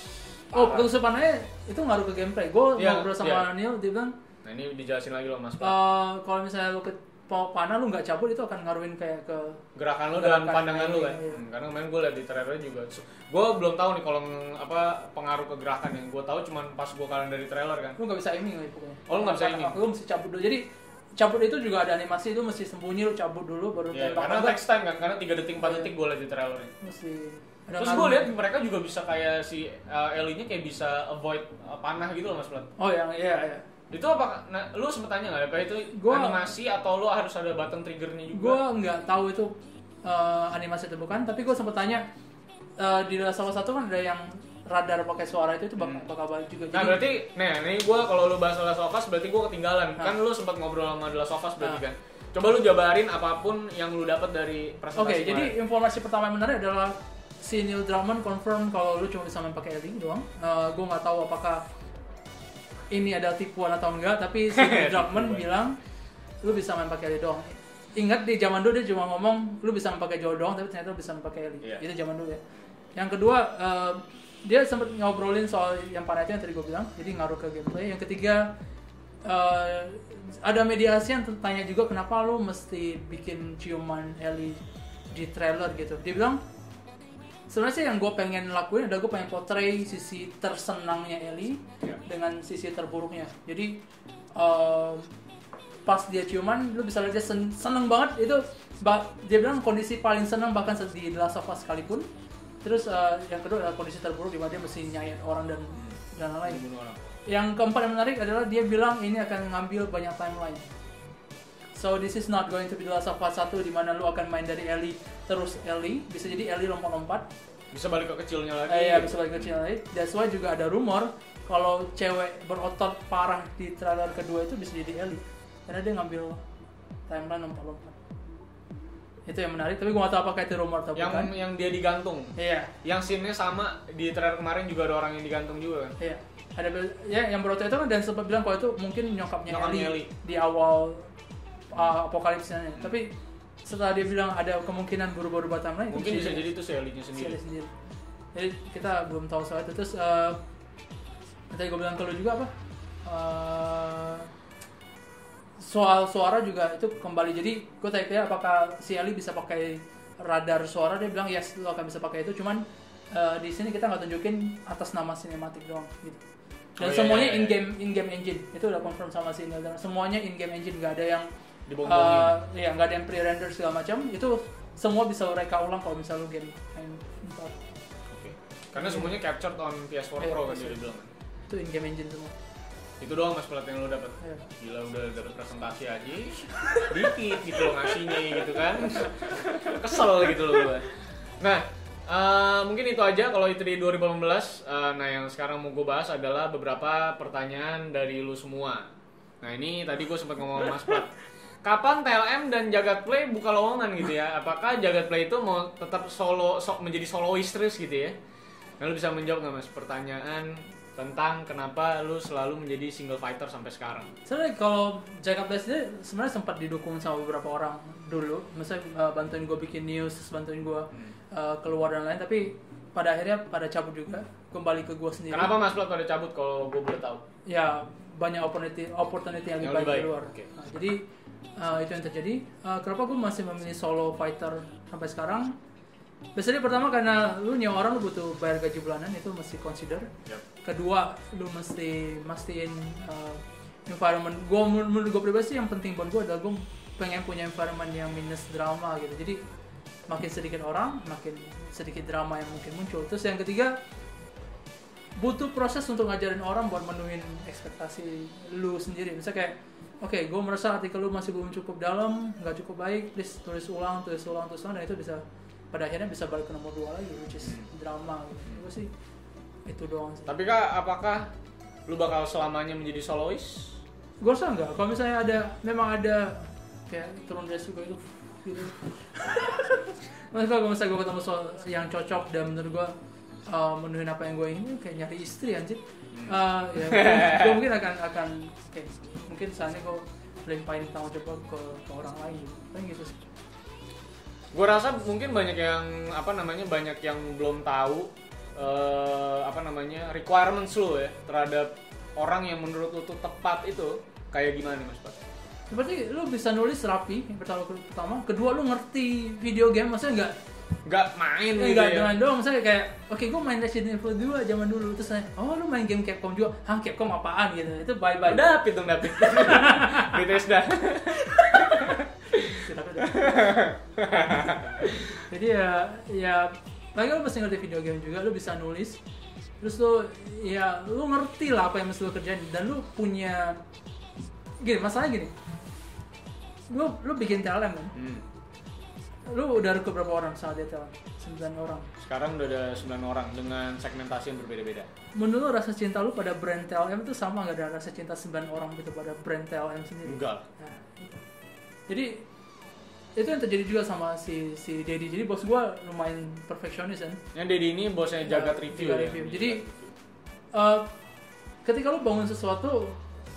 Oh, parah. kesusahannya itu ngaruh ke gameplay. Gue Iya, ngobrol sama iya. Neil, dia bilang Nah, ini dijelasin lagi loh Mas. Pak. Eh, kalau misalnya lu ke mau panah lu nggak cabut itu akan ngaruhin kayak ke gerakan lu dan pandangan lu kan. iya. Hmm, karena kemarin gue liat di trailer juga. Gue belum tahu nih kalau apa pengaruh ke gerakan yang gue tahu cuman pas gue kalian dari trailer kan. lu nggak bisa aiming gitu pokoknya. Oh, lu nggak bisa aiming? Lu mesti cabut dulu. Jadi cabut itu juga ada animasi itu mesti sembunyi lu cabut dulu baru Ya, tembak. karena text time kan, karena 3 detik 4 Iya. detik gue liat di trailernya. mesti ada Terus gue lihat mereka juga bisa kayak si uh, Ellie-nya kayak bisa avoid uh, panah gitu loh Mas Plat. Oh yang iya iya. Itu apa? Nah, lu sempet tanya nggak? Apa itu Gua- animasi atau lu harus ada button triggernya juga? Gue nggak tahu itu eh, animasi atau bukan, tapi gue sempet tanya eh, di salah satu kan ada yang radar pakai suara itu itu bakal, Hmm. bakal balik juga. Nah Jadi berarti, nah ini gue kalau lu bahas Last of Us berarti gue ketinggalan. Nah. Kan lu sempat ngobrol sama Last of Us berarti Nah. kan. Coba lu jabarin apa pun yang lu dapat dari presentasi Oke, jadi kemarin. informasi pertama yang menarik adalah si Neil Druckmann confirm kalau lu cuma bisa main pakai Ellie doang. gue nggak tahu apakah ini adalah tipuan atau enggak, tapi si Neil Druckmann bilang lu bisa main pakai Ellie doang. Ingat di zaman dulu dia cuma ngomong lu bisa main pakai doang, tapi ternyata lu bisa main pakai Ellie. Iya. Itu zaman dulu ya. Yang kedua, eh, dia sempat ngobrolin soal yang itu yang tadi gue bilang, jadi ngaruh ke gameplay. Yang ketiga, eh, ada mediasi yang tanya juga kenapa lu mesti bikin ciuman Ellie di trailer gitu. Dia bilang sebenarnya sih yang gue pengen lakuin adalah gue pengen portray sisi tersenangnya Ellie Ya. dengan sisi terburuknya. Jadi em, pas dia ciuman lu bisa lihat dia sen- seneng banget itu dia bilang kondisi paling senang bahkan di The Last of Us sekalipun. Terus eh, yang kedua adalah kondisi terburuk di mana dia mesti nyayat orang dan dan lain-lain. Yang keempat yang menarik adalah dia bilang ini akan ngambil banyak timeline. So this is not going to be The Last of Us 1 di mana lu akan main dari Ellie terus Ellie, bisa jadi Ellie lompat-lompat. Bisa balik ke kecilnya lagi. Eh, ya bisa balik ke China lagi. That's why juga ada rumor kalau cewek berotot parah di trailer kedua itu bisa jadi Ellie. Karena dia ngambil timeline lompat-lompat. Itu yang menarik, tapi gua gak tahu apakah itu rumor atau yang bukan. yang dia digantung. Iya, Yang scene-nya sama di trailer kemarin juga ada orang yang digantung juga kan. iya. Ada ya yang berotot itu kan dan sempat bilang kalau itu mungkin nyokapnya, Nyokapnya Ellie, Ellie. di awal uh, apokalipsnya. Tapi setelah dia bilang ada kemungkinan berubah-ubah timeline, itu Mungkin bisa jadi itu si sendiri. Sendiri. Jadi kita belum tahu soal itu. Terus uh, tadi gue bilang ke lu juga apa? Uh, soal suara juga itu kembali jadi gue tanya dia apakah si Ellie bisa pakai radar suara dia bilang yes lo akan bisa pakai itu cuman uh, di sini kita nggak tunjukin atas nama sinematik doang gitu dan Oh, iya, semuanya iya, iya. in game in game engine itu udah confirm sama si Neil semuanya in game engine nggak ada yang Dibong-bongin. uh, ya nggak ada yang pre render segala macam itu semua bisa mereka ulang kalau misalnya lu game main. Oke. Karena semuanya captured on PS4 Iya, Pro kan iya. dia bilang. itu in game engine semua Itu doang mas pelat yang lo dapat. Iya. Gila udah dapat presentasi aja, dikit gitu loh ngasihnya gitu kan. Kesel gitu loh gue. Nah, eh, mungkin itu aja kalau itu di 2018. Eh, nah yang sekarang mau gue bahas adalah beberapa pertanyaan dari lu semua. Nah ini tadi gue sempat ngomong sama Mas Plat. Kapan TLM dan Jagat Play buka lowongan gitu ya? Apakah Jagat Play itu mau tetap solo so- menjadi solois terus gitu ya? Nah, lu bisa menjawab nggak mas pertanyaan tentang kenapa lu selalu menjadi single fighter sampai sekarang? Sebenarnya kalau Jacob Blast ini sebenarnya sempat didukung sama beberapa orang dulu, misalnya uh, bantuin gue bikin news, bantuin gue uh, keluar dan lain, tapi pada akhirnya pada cabut juga, kembali ke gue sendiri. Kenapa mas Plat pada cabut kalau gue boleh tahu? Ya banyak opportunity opportunity yang lebih Yang baik lebih di baik, luar. oke. Nah, jadi uh, itu yang terjadi. Uh, kenapa gue masih memilih solo fighter sampai sekarang? Biasanya pertama karena lu nyewa orang lu butuh bayar gaji bulanan itu mesti consider. kedua lu mesti mastiin uh, environment gue menurut gue pribadi sih yang penting buat gue adalah gue pengen punya environment yang minus drama gitu jadi makin sedikit orang makin sedikit drama yang mungkin muncul terus yang ketiga butuh proses untuk ngajarin orang buat menuhin ekspektasi lu sendiri misalnya kayak oke gue merasa artikel lu masih belum cukup dalam nggak cukup baik please tulis ulang tulis ulang tulis ulang dan itu bisa pada akhirnya bisa balik ke nomor dua lagi which is drama gitu. Gue sih itu doang sih. Tapi kak, apakah lu bakal selamanya menjadi solois? gue rasa enggak kalau misalnya ada memang ada kayak turun dari surga itu gitu. Maksudnya kalau misalnya gue ketemu soal yang cocok dan menurut gue uh, menuhin apa yang gue ingin kayak nyari istri anjir. Uh, ya gue mungkin akan akan kayak mungkin saatnya gue limpahin tanggung jawab ke, ke orang lain. Gitu Paling gitu sih. Gue rasa mungkin banyak yang apa namanya banyak yang belum tahu eh, apa namanya requirements lu ya terhadap orang yang menurut lu tuh tepat itu kayak gimana mas Pat? seperti lu bisa nulis rapi yang pertama pertama. Kedua lu ngerti video game maksudnya enggak Nggak main Eh, gitu enggak ya? dengan doang misalnya kayak oke gue main Resident Evil 2 zaman dulu. Terus saya oh lu main game Capcom juga? Hah Capcom apaan? Gitu. Itu bye bye Udah Dapit dong Dapit. Bethesda. jadi ya ya lagi lu mesti ngerti video game juga lu bisa nulis. Terus lu ya lu ngerti lah apa yang mesti lu kerjain. Dan lu punya gini masalahnya gini. Lu lu bikin TLM kan? Hmm. Lu udah rekrut berapa orang saat dia TLM 9 orang Sekarang udah ada 9 orang dengan segmentasi yang berbeda-beda. menurut lu rasa cinta lu pada brand TLM itu sama gak ada rasa cinta 9 orang gitu pada brand TLM sendiri Enggak. Nah, itu. Jadi itu yang terjadi juga sama si si Dedi. Jadi bos gua lumayan perfeksionis kan. Yang Dedi ini bosnya jagat review Jagat ya. review. Jadi eh, ketika lu bangun sesuatu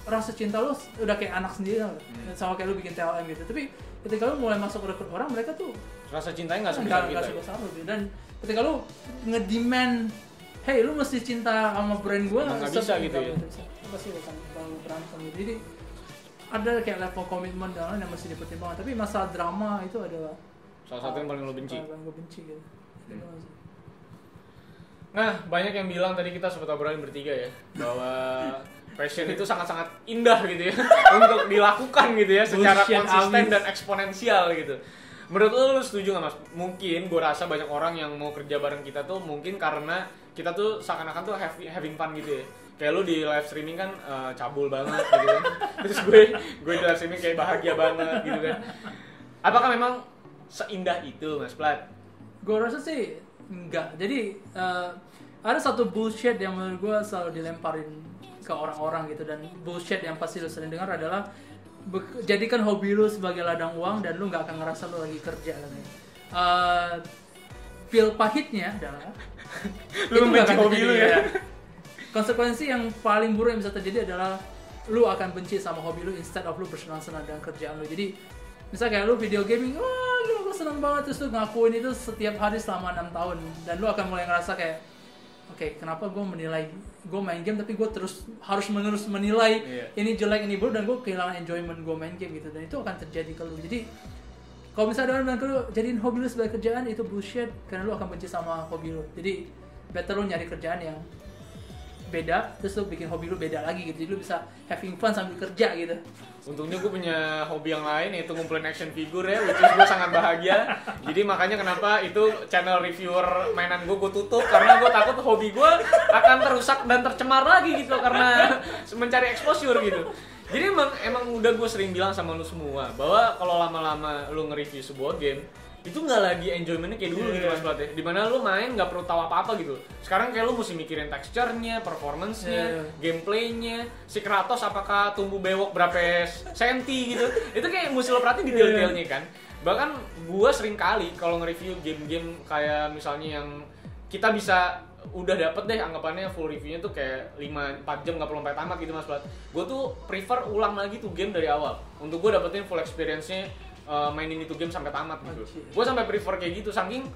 rasa cinta lu udah kayak anak sendiri nggak? Hmm. sama kayak lu bikin TLM gitu. Tapi ketika lu mulai masuk rekrut orang mereka tuh rasa cintanya nggak sebesar kita. nggak ya? sebesar gitu. Dan ketika lu ngedemand Hey, lu mesti cinta sama brand gua Emang nggak bisa gitu ya? pasti akan bakal berantem gitu. Jadi ada kayak level komitmen dan lain yang mesti dipertimbangkan. Tapi masalah drama itu adalah Salah satu yang paling lo benci. hal yang gue benci gitu. Itu Hmm. Nah, banyak yang bilang tadi kita sempat obrolin bertiga ya bahwa passion itu sangat-sangat indah gitu ya untuk dilakukan gitu ya secara Bullshit konsisten abis. dan eksponensial gitu. Menurut lo, lo setuju nggak mas? Mungkin gue rasa banyak orang yang mau kerja bareng kita tuh mungkin karena kita tuh seakan-akan tuh have- having fun gitu ya. kayak lu di live streaming kan eh, cabul banget gitu kan terus gue gue di live streaming kayak bahagia banget gitu kan apakah memang seindah itu mas Plat gue rasa sih enggak jadi eh, ada satu bullshit yang menurut gue selalu dilemparin ke orang-orang gitu. Dan bullshit yang pasti lu sering dengar adalah jadikan hobi lu sebagai ladang uang dan lu nggak akan ngerasa lu lagi kerja katanya. Eh, pil pahitnya adalah Lu nggak akan hobi lu ya? konsekuensi yang paling buruk yang bisa terjadi adalah lu akan benci sama hobi lu instead of lu bersenang-senang dengan kerjaan lu. Jadi misalnya kayak lu video gaming wah gila gue seneng banget. Terus lu ngakuin itu setiap hari selama enam tahun. Dan lu akan mulai ngerasa kayak oke kenapa gue menilai gue main game tapi gue terus harus menerus menilai Iya. ini jelek ini buruk dan gue kehilangan enjoyment gue main game gitu. Dan itu akan terjadi ke lu. Jadi kalau misalnya orang bilang ke lu jadiin hobi lu sebagai kerjaan itu bullshit karena lu akan benci sama hobi lu. Jadi better lu nyari kerjaan yang beda terus lu bikin hobi lu beda lagi gitu jadi lu bisa having fun sambil kerja gitu Untungnya gue punya hobi yang lain yaitu ngumpulin action figure ya, which is gue sangat bahagia. Jadi makanya kenapa itu channel reviewer mainan gue gue tutup karena gue takut hobi gue akan terusak dan tercemar lagi gitu karena mencari exposure gitu. Jadi emang emang udah gue sering bilang sama lu semua bahwa kalau lama-lama lu nge-review sebuah game itu nggak lagi enjoymentnya kayak dulu gitu Iya. mas Plat ya di mana lu main nggak perlu tahu apa-apa gitu sekarang kayak lu mesti mikirin texture-nya, performance-nya, Iya. gameplaynya, si Kratos apakah tumbuh bewok berapa senti gitu. itu kayak mesti lo perhatiin detail-detailnya kan. Bahkan gua sering kali kalau nge-review game-game kayak misalnya yang kita bisa udah dapet deh anggapannya full reviewnya tuh kayak 5 4 jam nggak perlu sampai tamat gitu Mas Plat. Gue tuh prefer ulang lagi tuh game dari awal untuk gue dapetin full experience-nya uh, mainin itu game sampai tamat gitu. Gue sampai prefer kayak gitu saking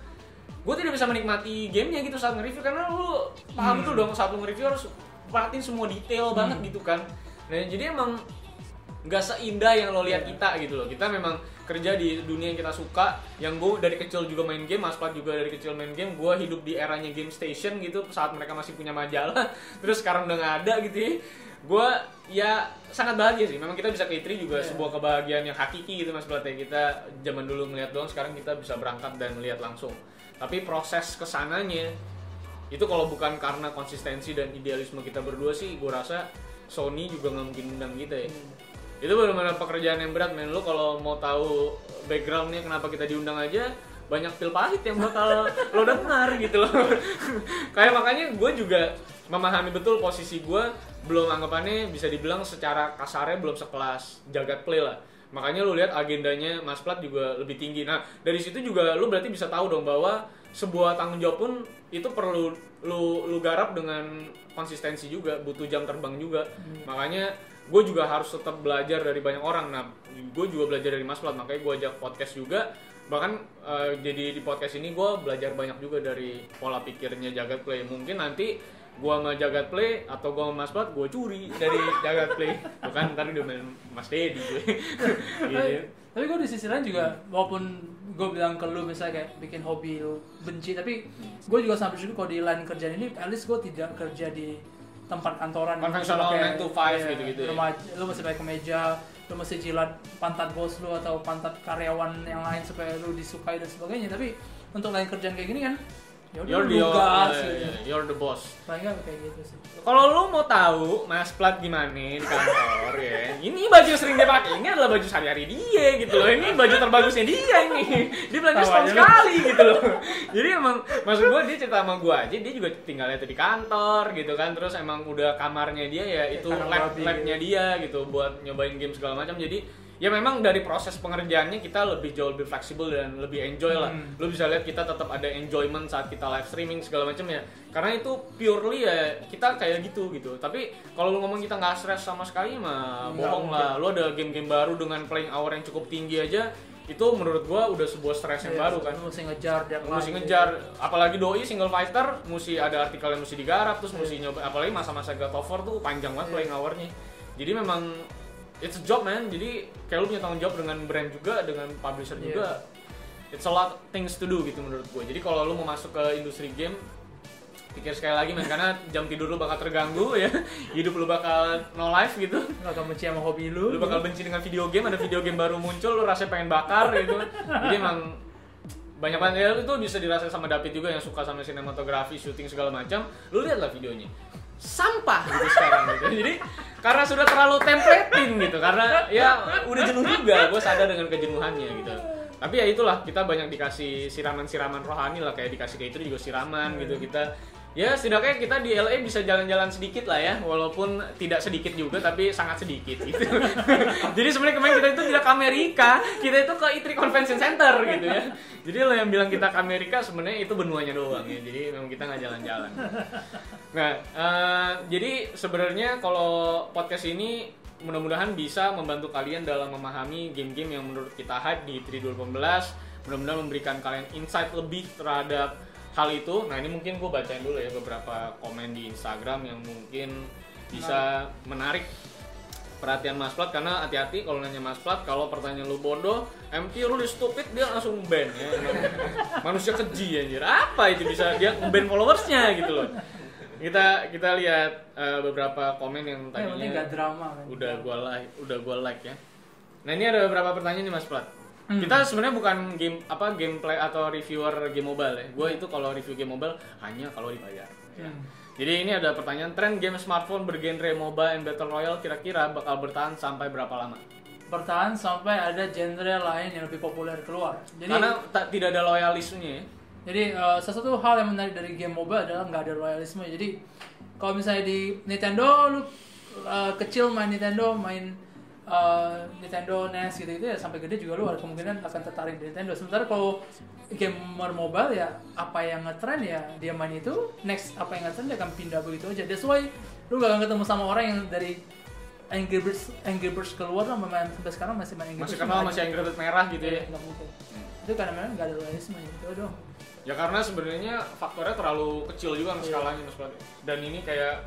gue tidak bisa menikmati gamenya gitu saat nge-review karena lu paham Hmm. betul dong saat lu nge-review harus perhatiin semua detail banget gitu kan nah jadi emang nggak seindah yang lo lihat Iya. kita gitu loh kita memang kerja di dunia yang kita suka yang gue dari kecil juga main game Mas Plat juga dari kecil main game gue hidup di eranya game station gitu saat mereka masih punya majalah terus sekarang udah nggak ada gitu ya gue ya sangat bahagia sih. Memang kita bisa ke ITRI juga Iya. sebuah kebahagiaan yang hakiki gitu Mas Plat ya kita zaman dulu ngeliat doang sekarang kita bisa berangkat dan melihat langsung. Tapi proses ke sananya itu kalau bukan karena konsistensi dan idealisme kita berdua sih gue rasa Sony juga nggak mungkin undang kita ya. Itu benar-benar pekerjaan yang berat men. Lu kalau mau tahu backgroundnya kenapa kita diundang aja banyak pil pahit yang bakal lo dengar gitu loh. Kayak makanya gue juga memahami betul posisi gue belum anggapannya bisa dibilang secara kasarnya belum sekelas jagat play lah. Makanya lu lihat agendanya Mas Plat juga lebih tinggi. Nah dari situ juga lu berarti bisa tahu dong bahwa sebuah tanggung jawab pun itu perlu lu lu garap dengan konsistensi juga butuh jam terbang juga. Makanya gue juga harus tetap belajar dari banyak orang. Nah gue juga belajar dari Mas Plat makanya gue ajak podcast juga. Bahkan eh, jadi di podcast ini gue belajar banyak juga dari pola pikirnya Jagat Play. Mungkin nanti gue sama Jagat Play atau gue sama Mas Plat gue curi dari Jagat Play bukan ntar udah main Mas Dedi gue gitu. tapi, tapi gue di sisi lain juga walaupun gue bilang ke lu misalnya kayak bikin hobi lu benci tapi gue juga sampai bersyukur kalau di line kerjaan ini at least gue tidak kerja di tempat kantoran yang Konvensional 9 to 5 iya, gitu-gitu ya. rumah- lu masih pakai kemeja lu mesti jilat pantat bos lu atau pantat karyawan yang lain supaya lu disukai dan sebagainya tapi untuk line kerjaan kayak gini kan ya you're gas iya, gitu. iya, you're the boss paling nggak kayak gitu sih Kalau lu mau tahu Mas Plat gimana di kantor ya, ini baju sering dia pakai ini adalah baju sehari-hari dia gitu loh. Ini baju terbagusnya dia ini. Dia belanja Tahu setahun sekali gitu loh. Jadi emang maksud gua dia cerita sama gua aja dia juga tinggalnya tuh di kantor gitu kan. Terus emang udah kamarnya dia ya itu lab labnya gitu. dia gitu buat nyobain game segala macam. Jadi ya memang dari proses pengerjaannya kita lebih jauh lebih fleksibel dan lebih enjoy lah. Hmm. Lu bisa lihat kita tetap ada enjoyment saat kita live streaming segala macam ya. Karena itu purely ya kita kayak gitu gitu. Tapi kalau lu ngomong kita nggak stres sama sekali mah bohong mungkin. lah. Lu ada game-game baru dengan playing hour yang cukup tinggi aja itu menurut gua udah sebuah stres yang Iya, baru kan. mesti ngejar deadline mesti gitu. ngejar apalagi doi single fighter mesti ada artikel yang mesti digarap terus mesti nyoba apalagi masa-masa God of War tuh panjang banget Iya. playing hour-nya jadi memang it's a job man. Jadi kayak lu punya tanggung jawab dengan brand juga dengan publisher Iya. juga it's a lot things to do gitu menurut gue jadi kalau lu mau masuk ke industri game pikir sekali lagi man karena jam tidur lu bakal terganggu ya. Hidup lu bakal no life gitu. Lu akan benci sama hobi lu. Lu bakal benci dengan video game ada video game baru muncul lu rasanya pengen bakar gitu. Jadi emang banyak banget. Ya itu bisa dirasain sama David juga yang suka sama sinematografi syuting segala macam. Lu lihatlah videonya sampah gitu sekarang gitu. Jadi karena sudah terlalu templating gitu karena ya udah jenuh juga gue sadar dengan kejenuhannya gitu tapi ya itulah kita banyak dikasih siraman-siraman rohani lah kayak dikasih kayak itu juga siraman gitu kita ya setidaknya kita di LA bisa jalan-jalan sedikit lah ya. Walaupun tidak sedikit juga tapi sangat sedikit gitu. Jadi sebenarnya kemarin kita itu tidak ke Amerika kita itu ke ITRI Convention Center gitu ya. Jadi lo yang bilang kita ke Amerika sebenarnya itu benuanya doang ya. Jadi memang kita nggak jalan-jalan. Nah eh, jadi sebenarnya kalau podcast ini mudah-mudahan bisa membantu kalian dalam memahami game-game yang menurut kita hype di 3 2018 mudah-mudahan memberikan kalian insight lebih terhadap hal itu nah ini mungkin gue bacain dulu ya beberapa komen di Instagram yang mungkin bisa menarik. perhatian Mas Plat. Karena hati-hati kalau nanya Mas Plat kalau pertanyaan lu bodoh MT lu di stupid dia langsung ban ya. Manusia keji anjir. Apa itu bisa dia ban followersnya gitu loh. Kita kita lihat eh, beberapa komen yang tadinya nggak drama kan. udah gua like udah gua like ya. Nah ini ada beberapa pertanyaan nih Mas Plat Hmm. kita sebenarnya bukan game apa gameplay atau reviewer game mobile ya gue itu kalau review game mobile hanya kalau dibayar ya. Hmm. Jadi ini ada pertanyaan tren game smartphone bergenre MOBA and Battle Royale kira-kira bakal bertahan sampai berapa lama? Bertahan sampai ada genre lain yang lebih populer keluar. Jadi Karena tidak ada loyalismenya ya. Jadi uh, salah satu hal yang menarik dari game MOBA adalah nggak ada loyalisme. Jadi kalau misalnya di Nintendo lu uh, kecil main Nintendo, main uh, Nintendo NES gitu itu ya sampai gede juga lu ada kemungkinan akan tertarik di Nintendo. Sementara kalau gamer mobile ya apa yang ngetren ya dia main itu, next apa yang ngetren dia akan pindah begitu aja. That's why lu gak akan ketemu sama orang yang dari Angry Birds, Angry Birds keluar lah main sampai sekarang masih main Angry Masih Birds. kenal masih Angry Birds merah gitu ya. Nggak mungkin. Itu karena memang nggak ada loyalisme gitu doang. Ya karena sebenarnya faktornya terlalu kecil juga kan skalanya Mas. Dan ini kayak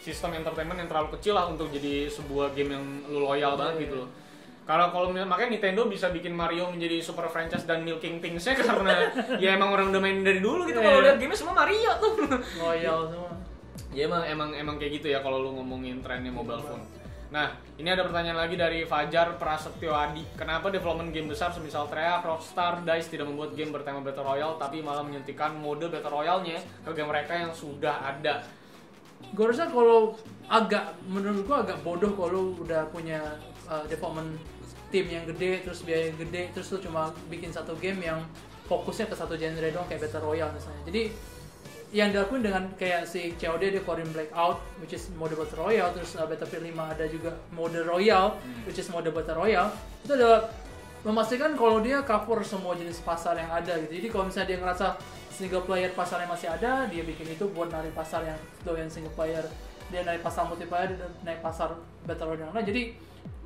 sistem entertainment yang terlalu kecil lah untuk jadi sebuah game yang lu loyal banget gitu loh. Kalau kalau makanya Nintendo bisa bikin Mario menjadi super franchise dan milking thingsnya karena ya emang orang udah main dari dulu gitu. Kalau Iya. lihat game semua Mario tuh. Loyal semua. Ya emang emang emang kayak gitu ya kalau lu ngomongin trennya mobile phone. Nah, ini ada pertanyaan lagi dari Fajar Prasetyo Adi. Kenapa development game besar semisal Treyarch, Rockstar, DICE tidak membuat game bertema Battle Royale tapi malah menyuntikkan mode Battle Royale-nya ke game mereka yang sudah ada? Gue rasa kalau agak menurut gue agak bodoh kalau udah punya uh, development tim yang gede terus biaya yang gede terus lu cuma bikin satu game yang fokusnya ke satu genre doang kayak battle royale misalnya. Jadi yang dilakuin dengan kayak si COD dia keluarin Blackout which is mode battle royale terus uh, Battlefield 5 ada juga mode royale which is mode battle royale. Itu adalah memastikan kalau dia cover semua jenis pasar yang ada gitu. Jadi kalau misalnya dia ngerasa single player pasarnya masih ada dia bikin itu buat narik pasar yang doyan single player dia naik pasar multiplayer dia naik pasar battle royale yang lain jadi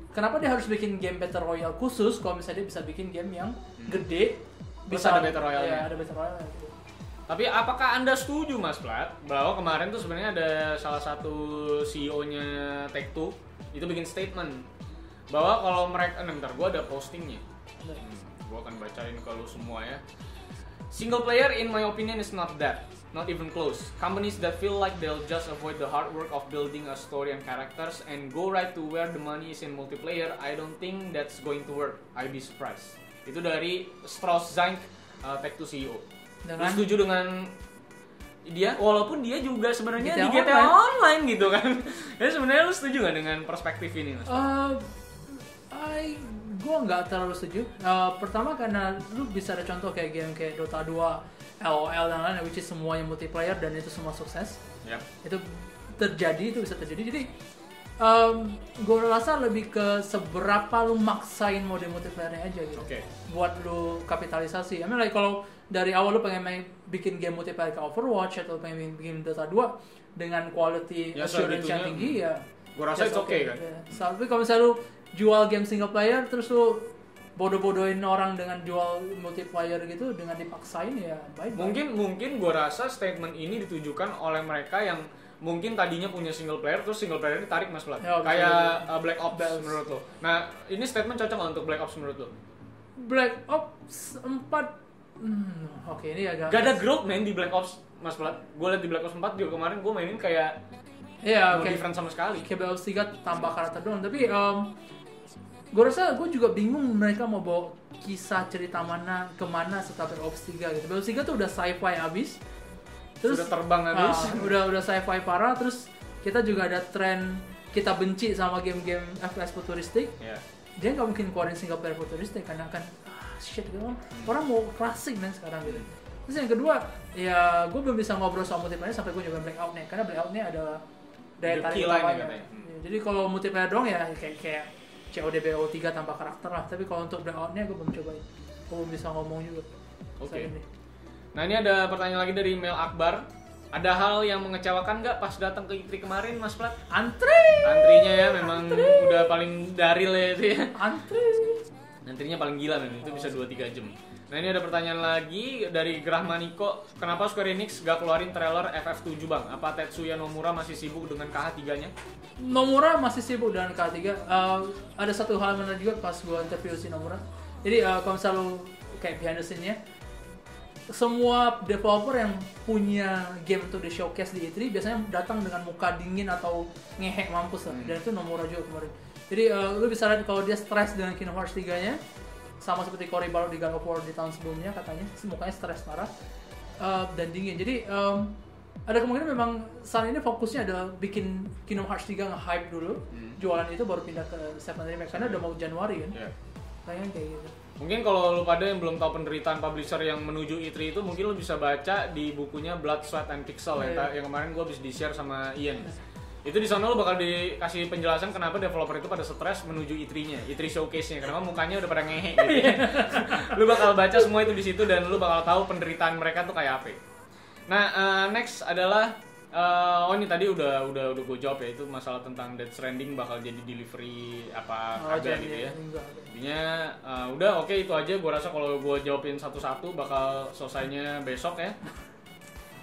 kenapa dia harus bikin game battle royale khusus kalau misalnya dia bisa bikin game yang gede Terus ada battle royale-nya. ya, ada battle royale gitu. Tapi apakah Anda setuju Mas Plat bahwa kemarin tuh sebenarnya ada salah satu CEO-nya Take-Two itu bikin statement bahwa kalau mereka, nah, bentar, gua ada postingnya. Hmm, gua akan bacain ke lu semua ya. Single player in my opinion is not that, not even close. Companies that feel like they'll just avoid the hard work of building a story and characters and go right to where the money is in multiplayer, I don't think that's going to work. I'd be surprised. Itu dari Strauss Zank, uh, Take-Two CEO. Lu dengan setuju dengan dia walaupun dia juga sebenarnya di GTA GTA online. gitu kan ya sebenarnya lu setuju nggak dengan perspektif ini mas Uh, I gue nggak terlalu setuju. Uh, pertama karena lu bisa ada contoh kayak game kayak Dota 2, LOL dan lain-lain, which is semuanya multiplayer dan itu semua sukses. ya Itu terjadi, itu bisa terjadi. Jadi um, gue rasa lebih ke seberapa lu maksain mode multiplayernya aja gitu. oke Buat lu kapitalisasi. I mean like kalau dari awal lu pengen main bikin game multiplayer ke Overwatch atau pengen bikin Dota 2 dengan quality Ya, assurance yang tinggi ya gua rasa itu oke kan Ya. Tapi kalau misalnya lu jual game single player terus lu bodoh-bodohin orang dengan jual multiplayer gitu dengan dipaksain ya baik. mungkin mungkin gua rasa statement ini ditujukan oleh mereka yang mungkin tadinya punya single player terus single player ini tarik mas Plat Ya, kayak uh, Black Ops Ops. menurut lo nah ini statement cocok nggak untuk Black Ops menurut lo Black Ops 4 hmm, oke ini agak gak ada growth main di Black Ops mas Plat gue liat di Black Ops 4 juga kemarin gue mainin kayak Iya, no oke. different sama sekali Kayak Black Ops 3 tambah karakter doang, tapi um, gue rasa gue juga bingung mereka mau bawa kisah cerita mana ke mana setelah Black Ops 3 gitu. Black Ops 3 tuh udah sci-fi abis. sudah terbang habis Ah, udah udah sci-fi parah terus kita juga ada tren kita benci sama game-game FPS futuristik Ya. dia nggak mungkin keluarin single player futuristik karena kan ah, shit gitu orang, mau klasik men sekarang gitu terus yang kedua ya gue belum bisa ngobrol soal multiplayer sampai gue nyoba Blackout nih karena Blackout nih ada daya tarik utamanya. Hmm. Jadi kalau multiplayer doang ya kayak kayak COD BO3 tanpa karakter lah tapi kalau untuk Blackout nya gue belum cobain gue belum bisa ngomong juga Oke. ini. Nah ini ada pertanyaan lagi dari Mel Akbar. Ada hal yang mengecewakan nggak pas datang ke ITRI kemarin, Mas Plat? antri Antrinya ya memang udah paling daril ya itu ya. antri Antrinya paling gila memang itu bisa 2-3 jam. Nah ini ada pertanyaan lagi dari Gerah Maniko. Kenapa Square Enix gak keluarin trailer FF7 bang? Apa Tetsuya Nomura masih sibuk dengan KH3-nya? Nomura masih sibuk dengan K3 Eh, ada satu hal yang menarik juga pas gue interview si Nomura jadi eh, kalau misalnya lu kayak behind the scene-nya semua developer yang punya game untuk di showcase di E3 biasanya datang dengan muka dingin atau ngehek mampus lah dan itu Nomura juga kemarin jadi eh, lu bisa lihat kalau dia stres dengan Kingdom Hearts 3 nya sama seperti Cory Barlog di God of War di tahun sebelumnya katanya. Mukanya stres parah eh, dan dingin. Jadi em, ada kemungkinan memang saat ini fokusnya adalah bikin Kingdom Hearts 3 nge-hype dulu. Jualan itu baru pindah ke Seven Remake karena udah mau Januari kan. Ya. kayaknya kayak gitu. Mungkin kalau lu pada yang belum tahu penderitaan publisher yang menuju E3 itu mungkin lu bisa baca di bukunya Blood, Sweat and Pixel ya, Iya. ta- yang kemarin gua habis di-share sama Ian. Itu di sana lu bakal dikasih penjelasan kenapa developer itu pada stres menuju E3-nya, E3 showcase-nya. Kenapa mukanya udah pada ngehe gitu. lu bakal baca semua itu di situ dan lu bakal tahu penderitaan mereka tuh kayak apa. Nah, eh, next adalah eh, oh ini tadi udah udah udah gue jawab ya itu masalah tentang Death Stranding bakal jadi delivery apa Oh, kagak gitu ya. Intinya uh, udah oke itu aja gue rasa kalau gue jawabin satu-satu bakal selesainya besok ya.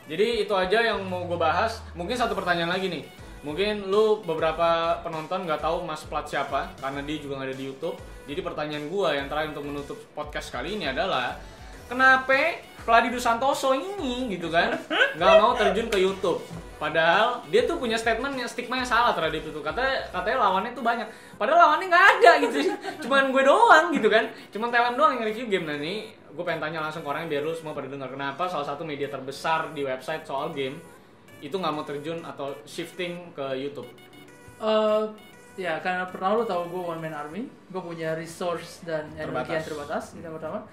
Jadi itu aja yang mau gue bahas. Mungkin satu pertanyaan lagi nih. Mungkin lu beberapa penonton nggak tahu Mas Plat siapa karena dia juga nggak ada di YouTube. Jadi pertanyaan gue yang terakhir untuk menutup podcast kali ini adalah kenapa Vladido Santoso ini gitu kan nggak mau terjun ke YouTube? Padahal dia tuh punya statement yang stigma yang salah terhadap itu. Katanya katanya lawannya tuh banyak. Padahal lawannya nggak ada gitu. Cuman gue doang gitu kan. Cuman Taiwan doang yang review game. Nah ini gue pengen tanya langsung ke orangnya biar lu semua pada dengar kenapa salah satu media terbesar di website soal game itu nggak mau terjun atau shifting ke YouTube. Eh, ya karena pertama lu tahu gue one man army, gue punya resource dan energi yang Terbatas. itu yang pertama.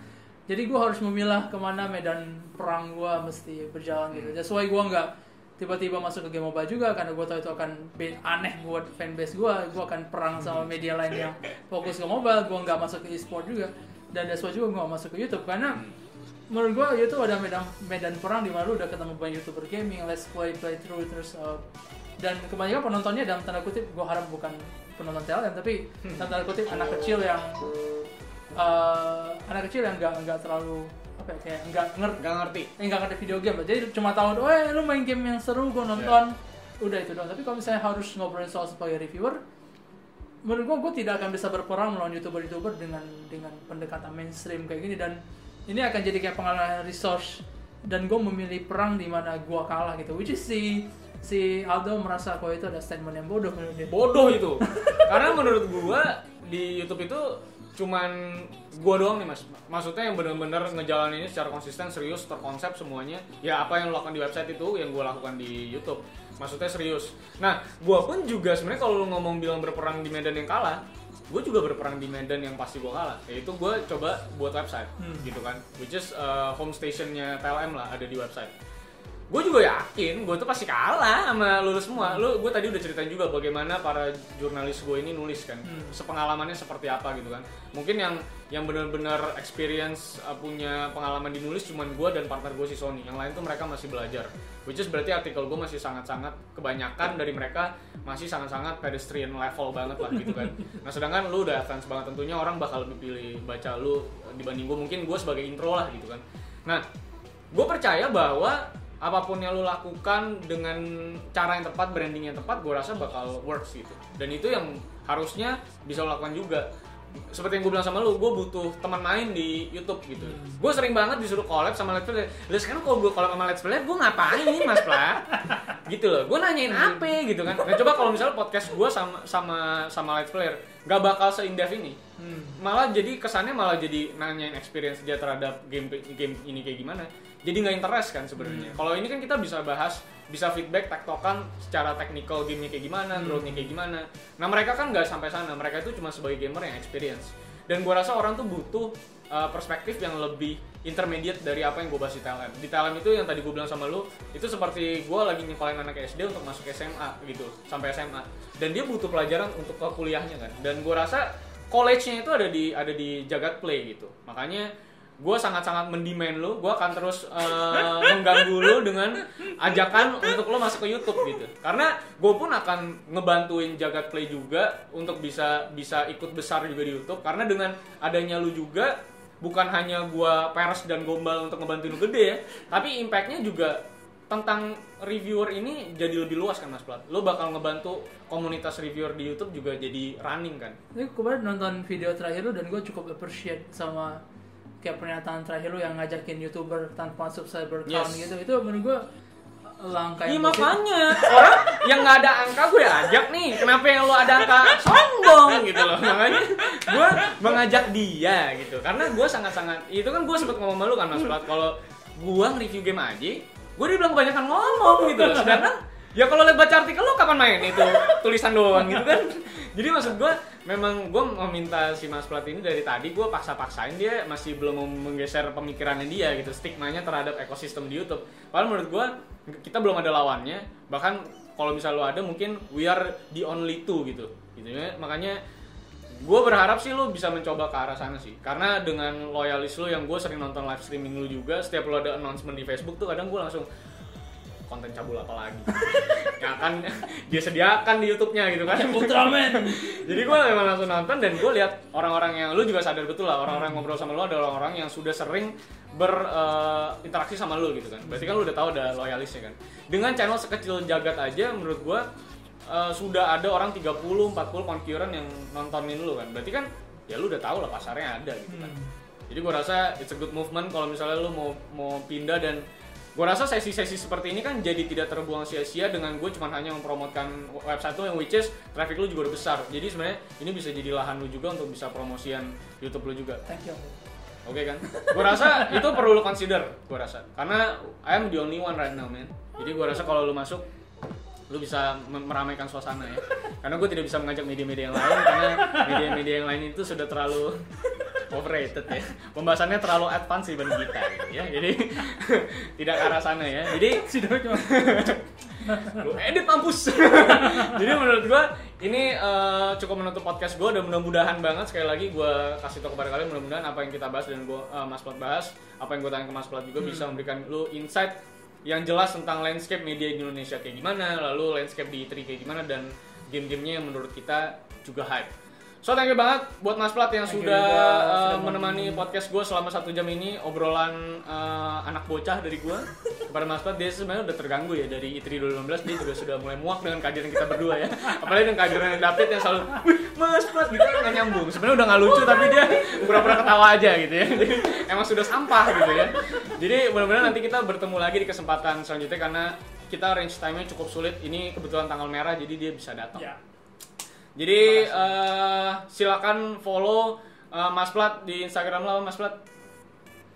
Jadi gue harus memilah ke mana medan perang gue mesti berjalan gitu. That's why gue nggak tiba-tiba masuk ke game mobile juga karena gue tahu itu akan aneh buat fanbase gue. Gue akan perang sama media lain yang fokus ke mobile. Gue nggak masuk ke e-sport juga. Dan that's why juga gue nggak masuk ke YouTube karena menurut gue YouTube ada medan medan perang di mana lu udah ketemu banyak youtuber gaming, let's play, play through terus uh, dan kebanyakan penontonnya dalam tanda kutip gue harap bukan penonton TLM tapi dalam tanda kutip anak kecil yang uh, anak kecil yang nggak nggak terlalu apa ya kayak nggak ngerti Gak ngerti. nggak ngerti video game. Jadi cuma tahu oh eh, lu main game yang seru gue nonton. Udah itu doang. Tapi kalau misalnya harus ngobrolin soal sebagai reviewer menurut gue gue tidak akan bisa berperang melawan youtuber youtuber dengan dengan pendekatan mainstream kayak gini. Dan ini akan jadi kayak pengalaman resource dan gue memilih perang di mana gue kalah gitu which is si si Aldo merasa kalau itu ada statement yang bodoh menurut dia Bodoh itu. Karena menurut gua di YouTube itu cuman gua doang nih mas. Maksudnya yang bener-bener ngejalanin ini secara konsisten, serius, terkonsep semuanya. Ya apa yang lo lakukan di website itu yang gua lakukan di YouTube. Maksudnya serius. Nah, gua pun juga sebenarnya kalau lu ngomong bilang berperang di medan yang kalah, gue juga berperang di medan yang pasti gue kalah. Yaitu gue coba buat website Hmm. gitu kan. Which is uh, home stationnya TLM lah ada di website gue juga yakin gue tuh pasti kalah sama lu semua. Lu gue tadi udah ceritain juga bagaimana para jurnalis gue ini nulis kan. Hmm. sepengalamannya seperti apa gitu kan. Mungkin yang yang benar-benar experience uh, punya pengalaman di nulis cuman gue dan partner gue si Sony. Yang lain tuh mereka masih belajar. Which is berarti artikel gue masih sangat-sangat kebanyakan dari mereka masih sangat-sangat pedestrian level banget lah gitu kan. Nah sedangkan lu udah advance banget tentunya orang bakal lebih pilih baca lu dibanding gue mungkin gue sebagai intro lah gitu kan. Nah gue percaya bahwa apa pun yang lu lakukan dengan cara yang tepat, branding yang tepat, gue rasa bakal works gitu. Dan itu yang harusnya bisa lo lakukan juga. Seperti yang gue bilang sama lu, gue butuh teman main di YouTube gitu. Gue sering banget disuruh collab sama Let's Play. Lah sekarang kalau gue collab sama Let's Play, gue ngapain mas Plat? gitu loh. Gue nanyain apa gitu kan. Nah coba kalau misalnya podcast gue sama sama sama Let's Player, gak bakal se-in-depth ini Hmm. malah jadi kesannya malah jadi nanyain experience dia terhadap game game ini kayak gimana jadi nggak interest kan sebenarnya. Kalau ini kan kita bisa bahas, bisa feedback, tektokan secara teknikal gamenya kayak gimana, growth-nya kayak gimana. Nah mereka kan nggak sampai sana, mereka itu cuma sebagai gamer yang experience. Dan gua rasa orang tuh butuh uh, perspektif yang lebih intermediate dari apa yang gue bahas di TLM. Di TLM itu yang tadi gue bilang sama lu, itu seperti gue lagi nyekolahin anak SD untuk masuk SMA gitu, sampai SMA. Dan dia butuh pelajaran untuk ke kuliahnya kan. Dan gue rasa college-nya itu ada di ada di Jagat Play gitu. Makanya gue sangat-sangat mendemand lu, gue akan terus uh, mengganggu lu dengan ajakan untuk lo masuk ke YouTube gitu. Karena gue pun akan ngebantuin Jagat Play juga untuk bisa bisa ikut besar juga di YouTube. Karena dengan adanya lu juga bukan hanya gua peres dan gombal untuk ngebantuin lu gede ya, tapi impactnya juga tentang reviewer ini jadi lebih luas kan Mas Plat. Lo bakal ngebantu komunitas reviewer di YouTube juga jadi running kan. Ini kemarin nonton video terakhir lu dan gue cukup appreciate sama kayak pernyataan terakhir lu yang ngajakin youtuber tanpa subscriber count Yes. gitu. Itu menurut gue langkah Iya yang positif. makanya orang yang nggak ada angka gue ajak nih. Kenapa yang lo ada angka sombong gitu loh. Makanya gue mengajak dia gitu. Karena gue sangat-sangat itu kan gue sempet ngomong sama lu kan Mas Plat kalau gue nge-review game aja, gue dibilang kebanyakan ngomong gitu loh. Sedangkan ya kalau lihat baca artikel lo kapan main itu tulisan doang gitu kan. Jadi maksud gue memang gue meminta si Mas Plat ini dari tadi gue paksa-paksain dia masih belum mau menggeser pemikirannya dia gitu stigmanya terhadap ekosistem di YouTube. Padahal menurut gue kita belum ada lawannya bahkan kalau misal lo ada mungkin we are the only two gitu gitu ya makanya gue berharap sih lo bisa mencoba ke arah sana sih karena dengan loyalis lo yang gue sering nonton live streaming lo juga setiap lo ada announcement di Facebook tuh kadang gue langsung konten cabul apa lagi? Yang akan dia sediakan di YouTube-nya gitu kan. Ultraman. jadi gue memang langsung nonton dan gue lihat orang-orang yang lu juga sadar betul lah orang-orang yang ngobrol sama lu adalah orang-orang yang sudah sering berinteraksi sama lu gitu kan. Berarti kan lu udah tahu ada loyalisnya kan. Dengan channel sekecil jagat aja menurut gue eh, sudah ada orang 30 40 konkuren yang nontonin lu kan. Berarti kan ya lu udah tahu lah pasarnya ada gitu kan. Jadi gue rasa it's a good movement kalau misalnya lu mau mau pindah dan gue rasa sesi-sesi seperti ini kan jadi tidak terbuang sia-sia dengan gue cuma hanya mempromotkan website lu yang which is traffic lu juga udah besar. Jadi sebenarnya ini bisa jadi lahan lu juga untuk bisa promosian YouTube lu juga. Thank you. oke kan? Gue rasa itu perlu lu consider gue rasa. Karena I am the only one right now man. Jadi gue rasa kalau lu masuk lu bisa meramaikan suasana ya. Karena gue tidak bisa mengajak media-media yang lain karena media-media yang lain itu sudah terlalu overrated ya. Pembahasannya terlalu advance dibanding kita gitu ya. Jadi tidak ke arah sana ya. Jadi Sudah cuma lu edit mampus. Jadi menurut gua ini eh, cukup menutup podcast gua dan mudah-mudahan banget. Sekali lagi gua kasih tau kepada kalian mudah-mudahan apa yang kita bahas dan gua eh, Mas Plat bahas apa yang gua tanya ke Mas Plat juga bisa memberikan lu insight yang jelas tentang landscape media di Indonesia kayak gimana lalu landscape di E3 kayak gimana dan game-gamenya yang menurut kita juga hype So thank you banget buat Mas Plat yang Thank sudah juga, eh, sudah menemani podcast gue selama satu jam ini obrolan eh, anak bocah dari gue kepada Mas Plat. Dia sebenarnya udah terganggu ya dari E I3 2015 dia juga sudah mulai muak dengan kehadiran kita berdua ya. Apalagi dengan kehadiran David yang selalu "Wih, Mas Plat gitu nggak nyambung. Sebenarnya udah nggak lucu tapi dia pura-pura ketawa aja gitu ya. Jadi emang sudah sampah gitu ya. Jadi mudah-mudahan nanti kita bertemu lagi di kesempatan selanjutnya karena kita range time-nya cukup sulit. Ini kebetulan tanggal merah jadi dia bisa datang. Ya. Jadi eh, silakan follow eh, Mas Plat di Instagram lo Mas Plat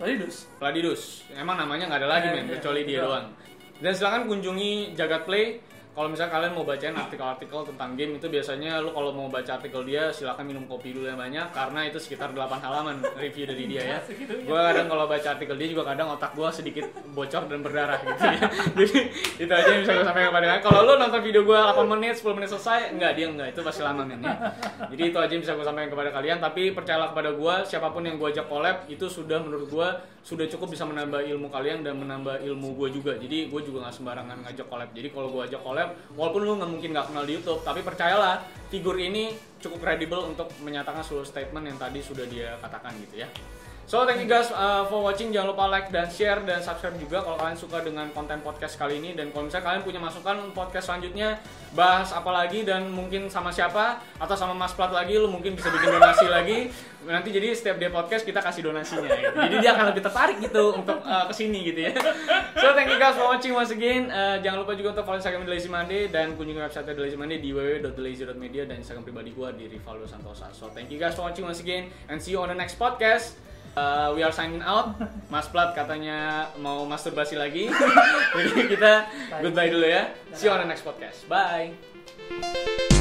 Tadi dus. Pladidus. Emang namanya nggak ada lagi Eh, men, iya, kecuali dia doang. Dan silakan kunjungi Jagat Play. Kalau misalnya kalian mau bacain artikel-artikel tentang game itu biasanya lu kalau mau baca artikel dia silakan minum kopi dulu yang banyak karena itu sekitar 8 halaman review dari dia ya. Segitunya. Gua kadang kalau baca artikel dia juga kadang otak gua sedikit bocor dan berdarah gitu ya. Jadi itu aja yang bisa gue sampaikan kepada kalian. Kalau lu nonton video gua 8 menit, 10 menit selesai, enggak dia enggak, itu pasti lama men ya. Jadi itu aja yang bisa gue sampaikan kepada kalian, tapi percayalah kepada gua, siapa pun yang gua ajak collab itu sudah menurut gua sudah cukup bisa menambah ilmu kalian dan menambah ilmu gua juga. Jadi gua juga nggak sembarangan ngajak collab. Jadi kalau gua ajak collab, walaupun lu nggak mungkin nggak kenal di YouTube, tapi percayalah figur ini cukup kredibel untuk menyatakan seluruh statement yang tadi sudah dia katakan gitu ya. So thank you guys uh, for watching. Jangan lupa like dan share dan subscribe juga kalau kalian suka dengan konten podcast kali ini dan kalau misalnya kalian punya masukan podcast selanjutnya bahas apa lagi dan mungkin sama siapa atau sama Mas Plat lagi lu mungkin bisa bikin donasi lagi. Nanti jadi setiap dia podcast kita kasih donasinya gitu. Jadi dia akan lebih tertarik gitu untuk uh, ke sini gitu ya. So thank you guys for watching once again. Uh, jangan lupa juga untuk follow Instagram The Lazy Monday dan kunjungi website The Lazy Monday di www.thelazy.media dan Instagram pribadi gua di Rivaldo Santosa. So thank you guys for watching once again and see you on the next podcast. Uh, we are signing out. Mas Plat katanya mau masturbasi lagi. Jadi kita goodbye dulu ya. See you on the next podcast. Bye.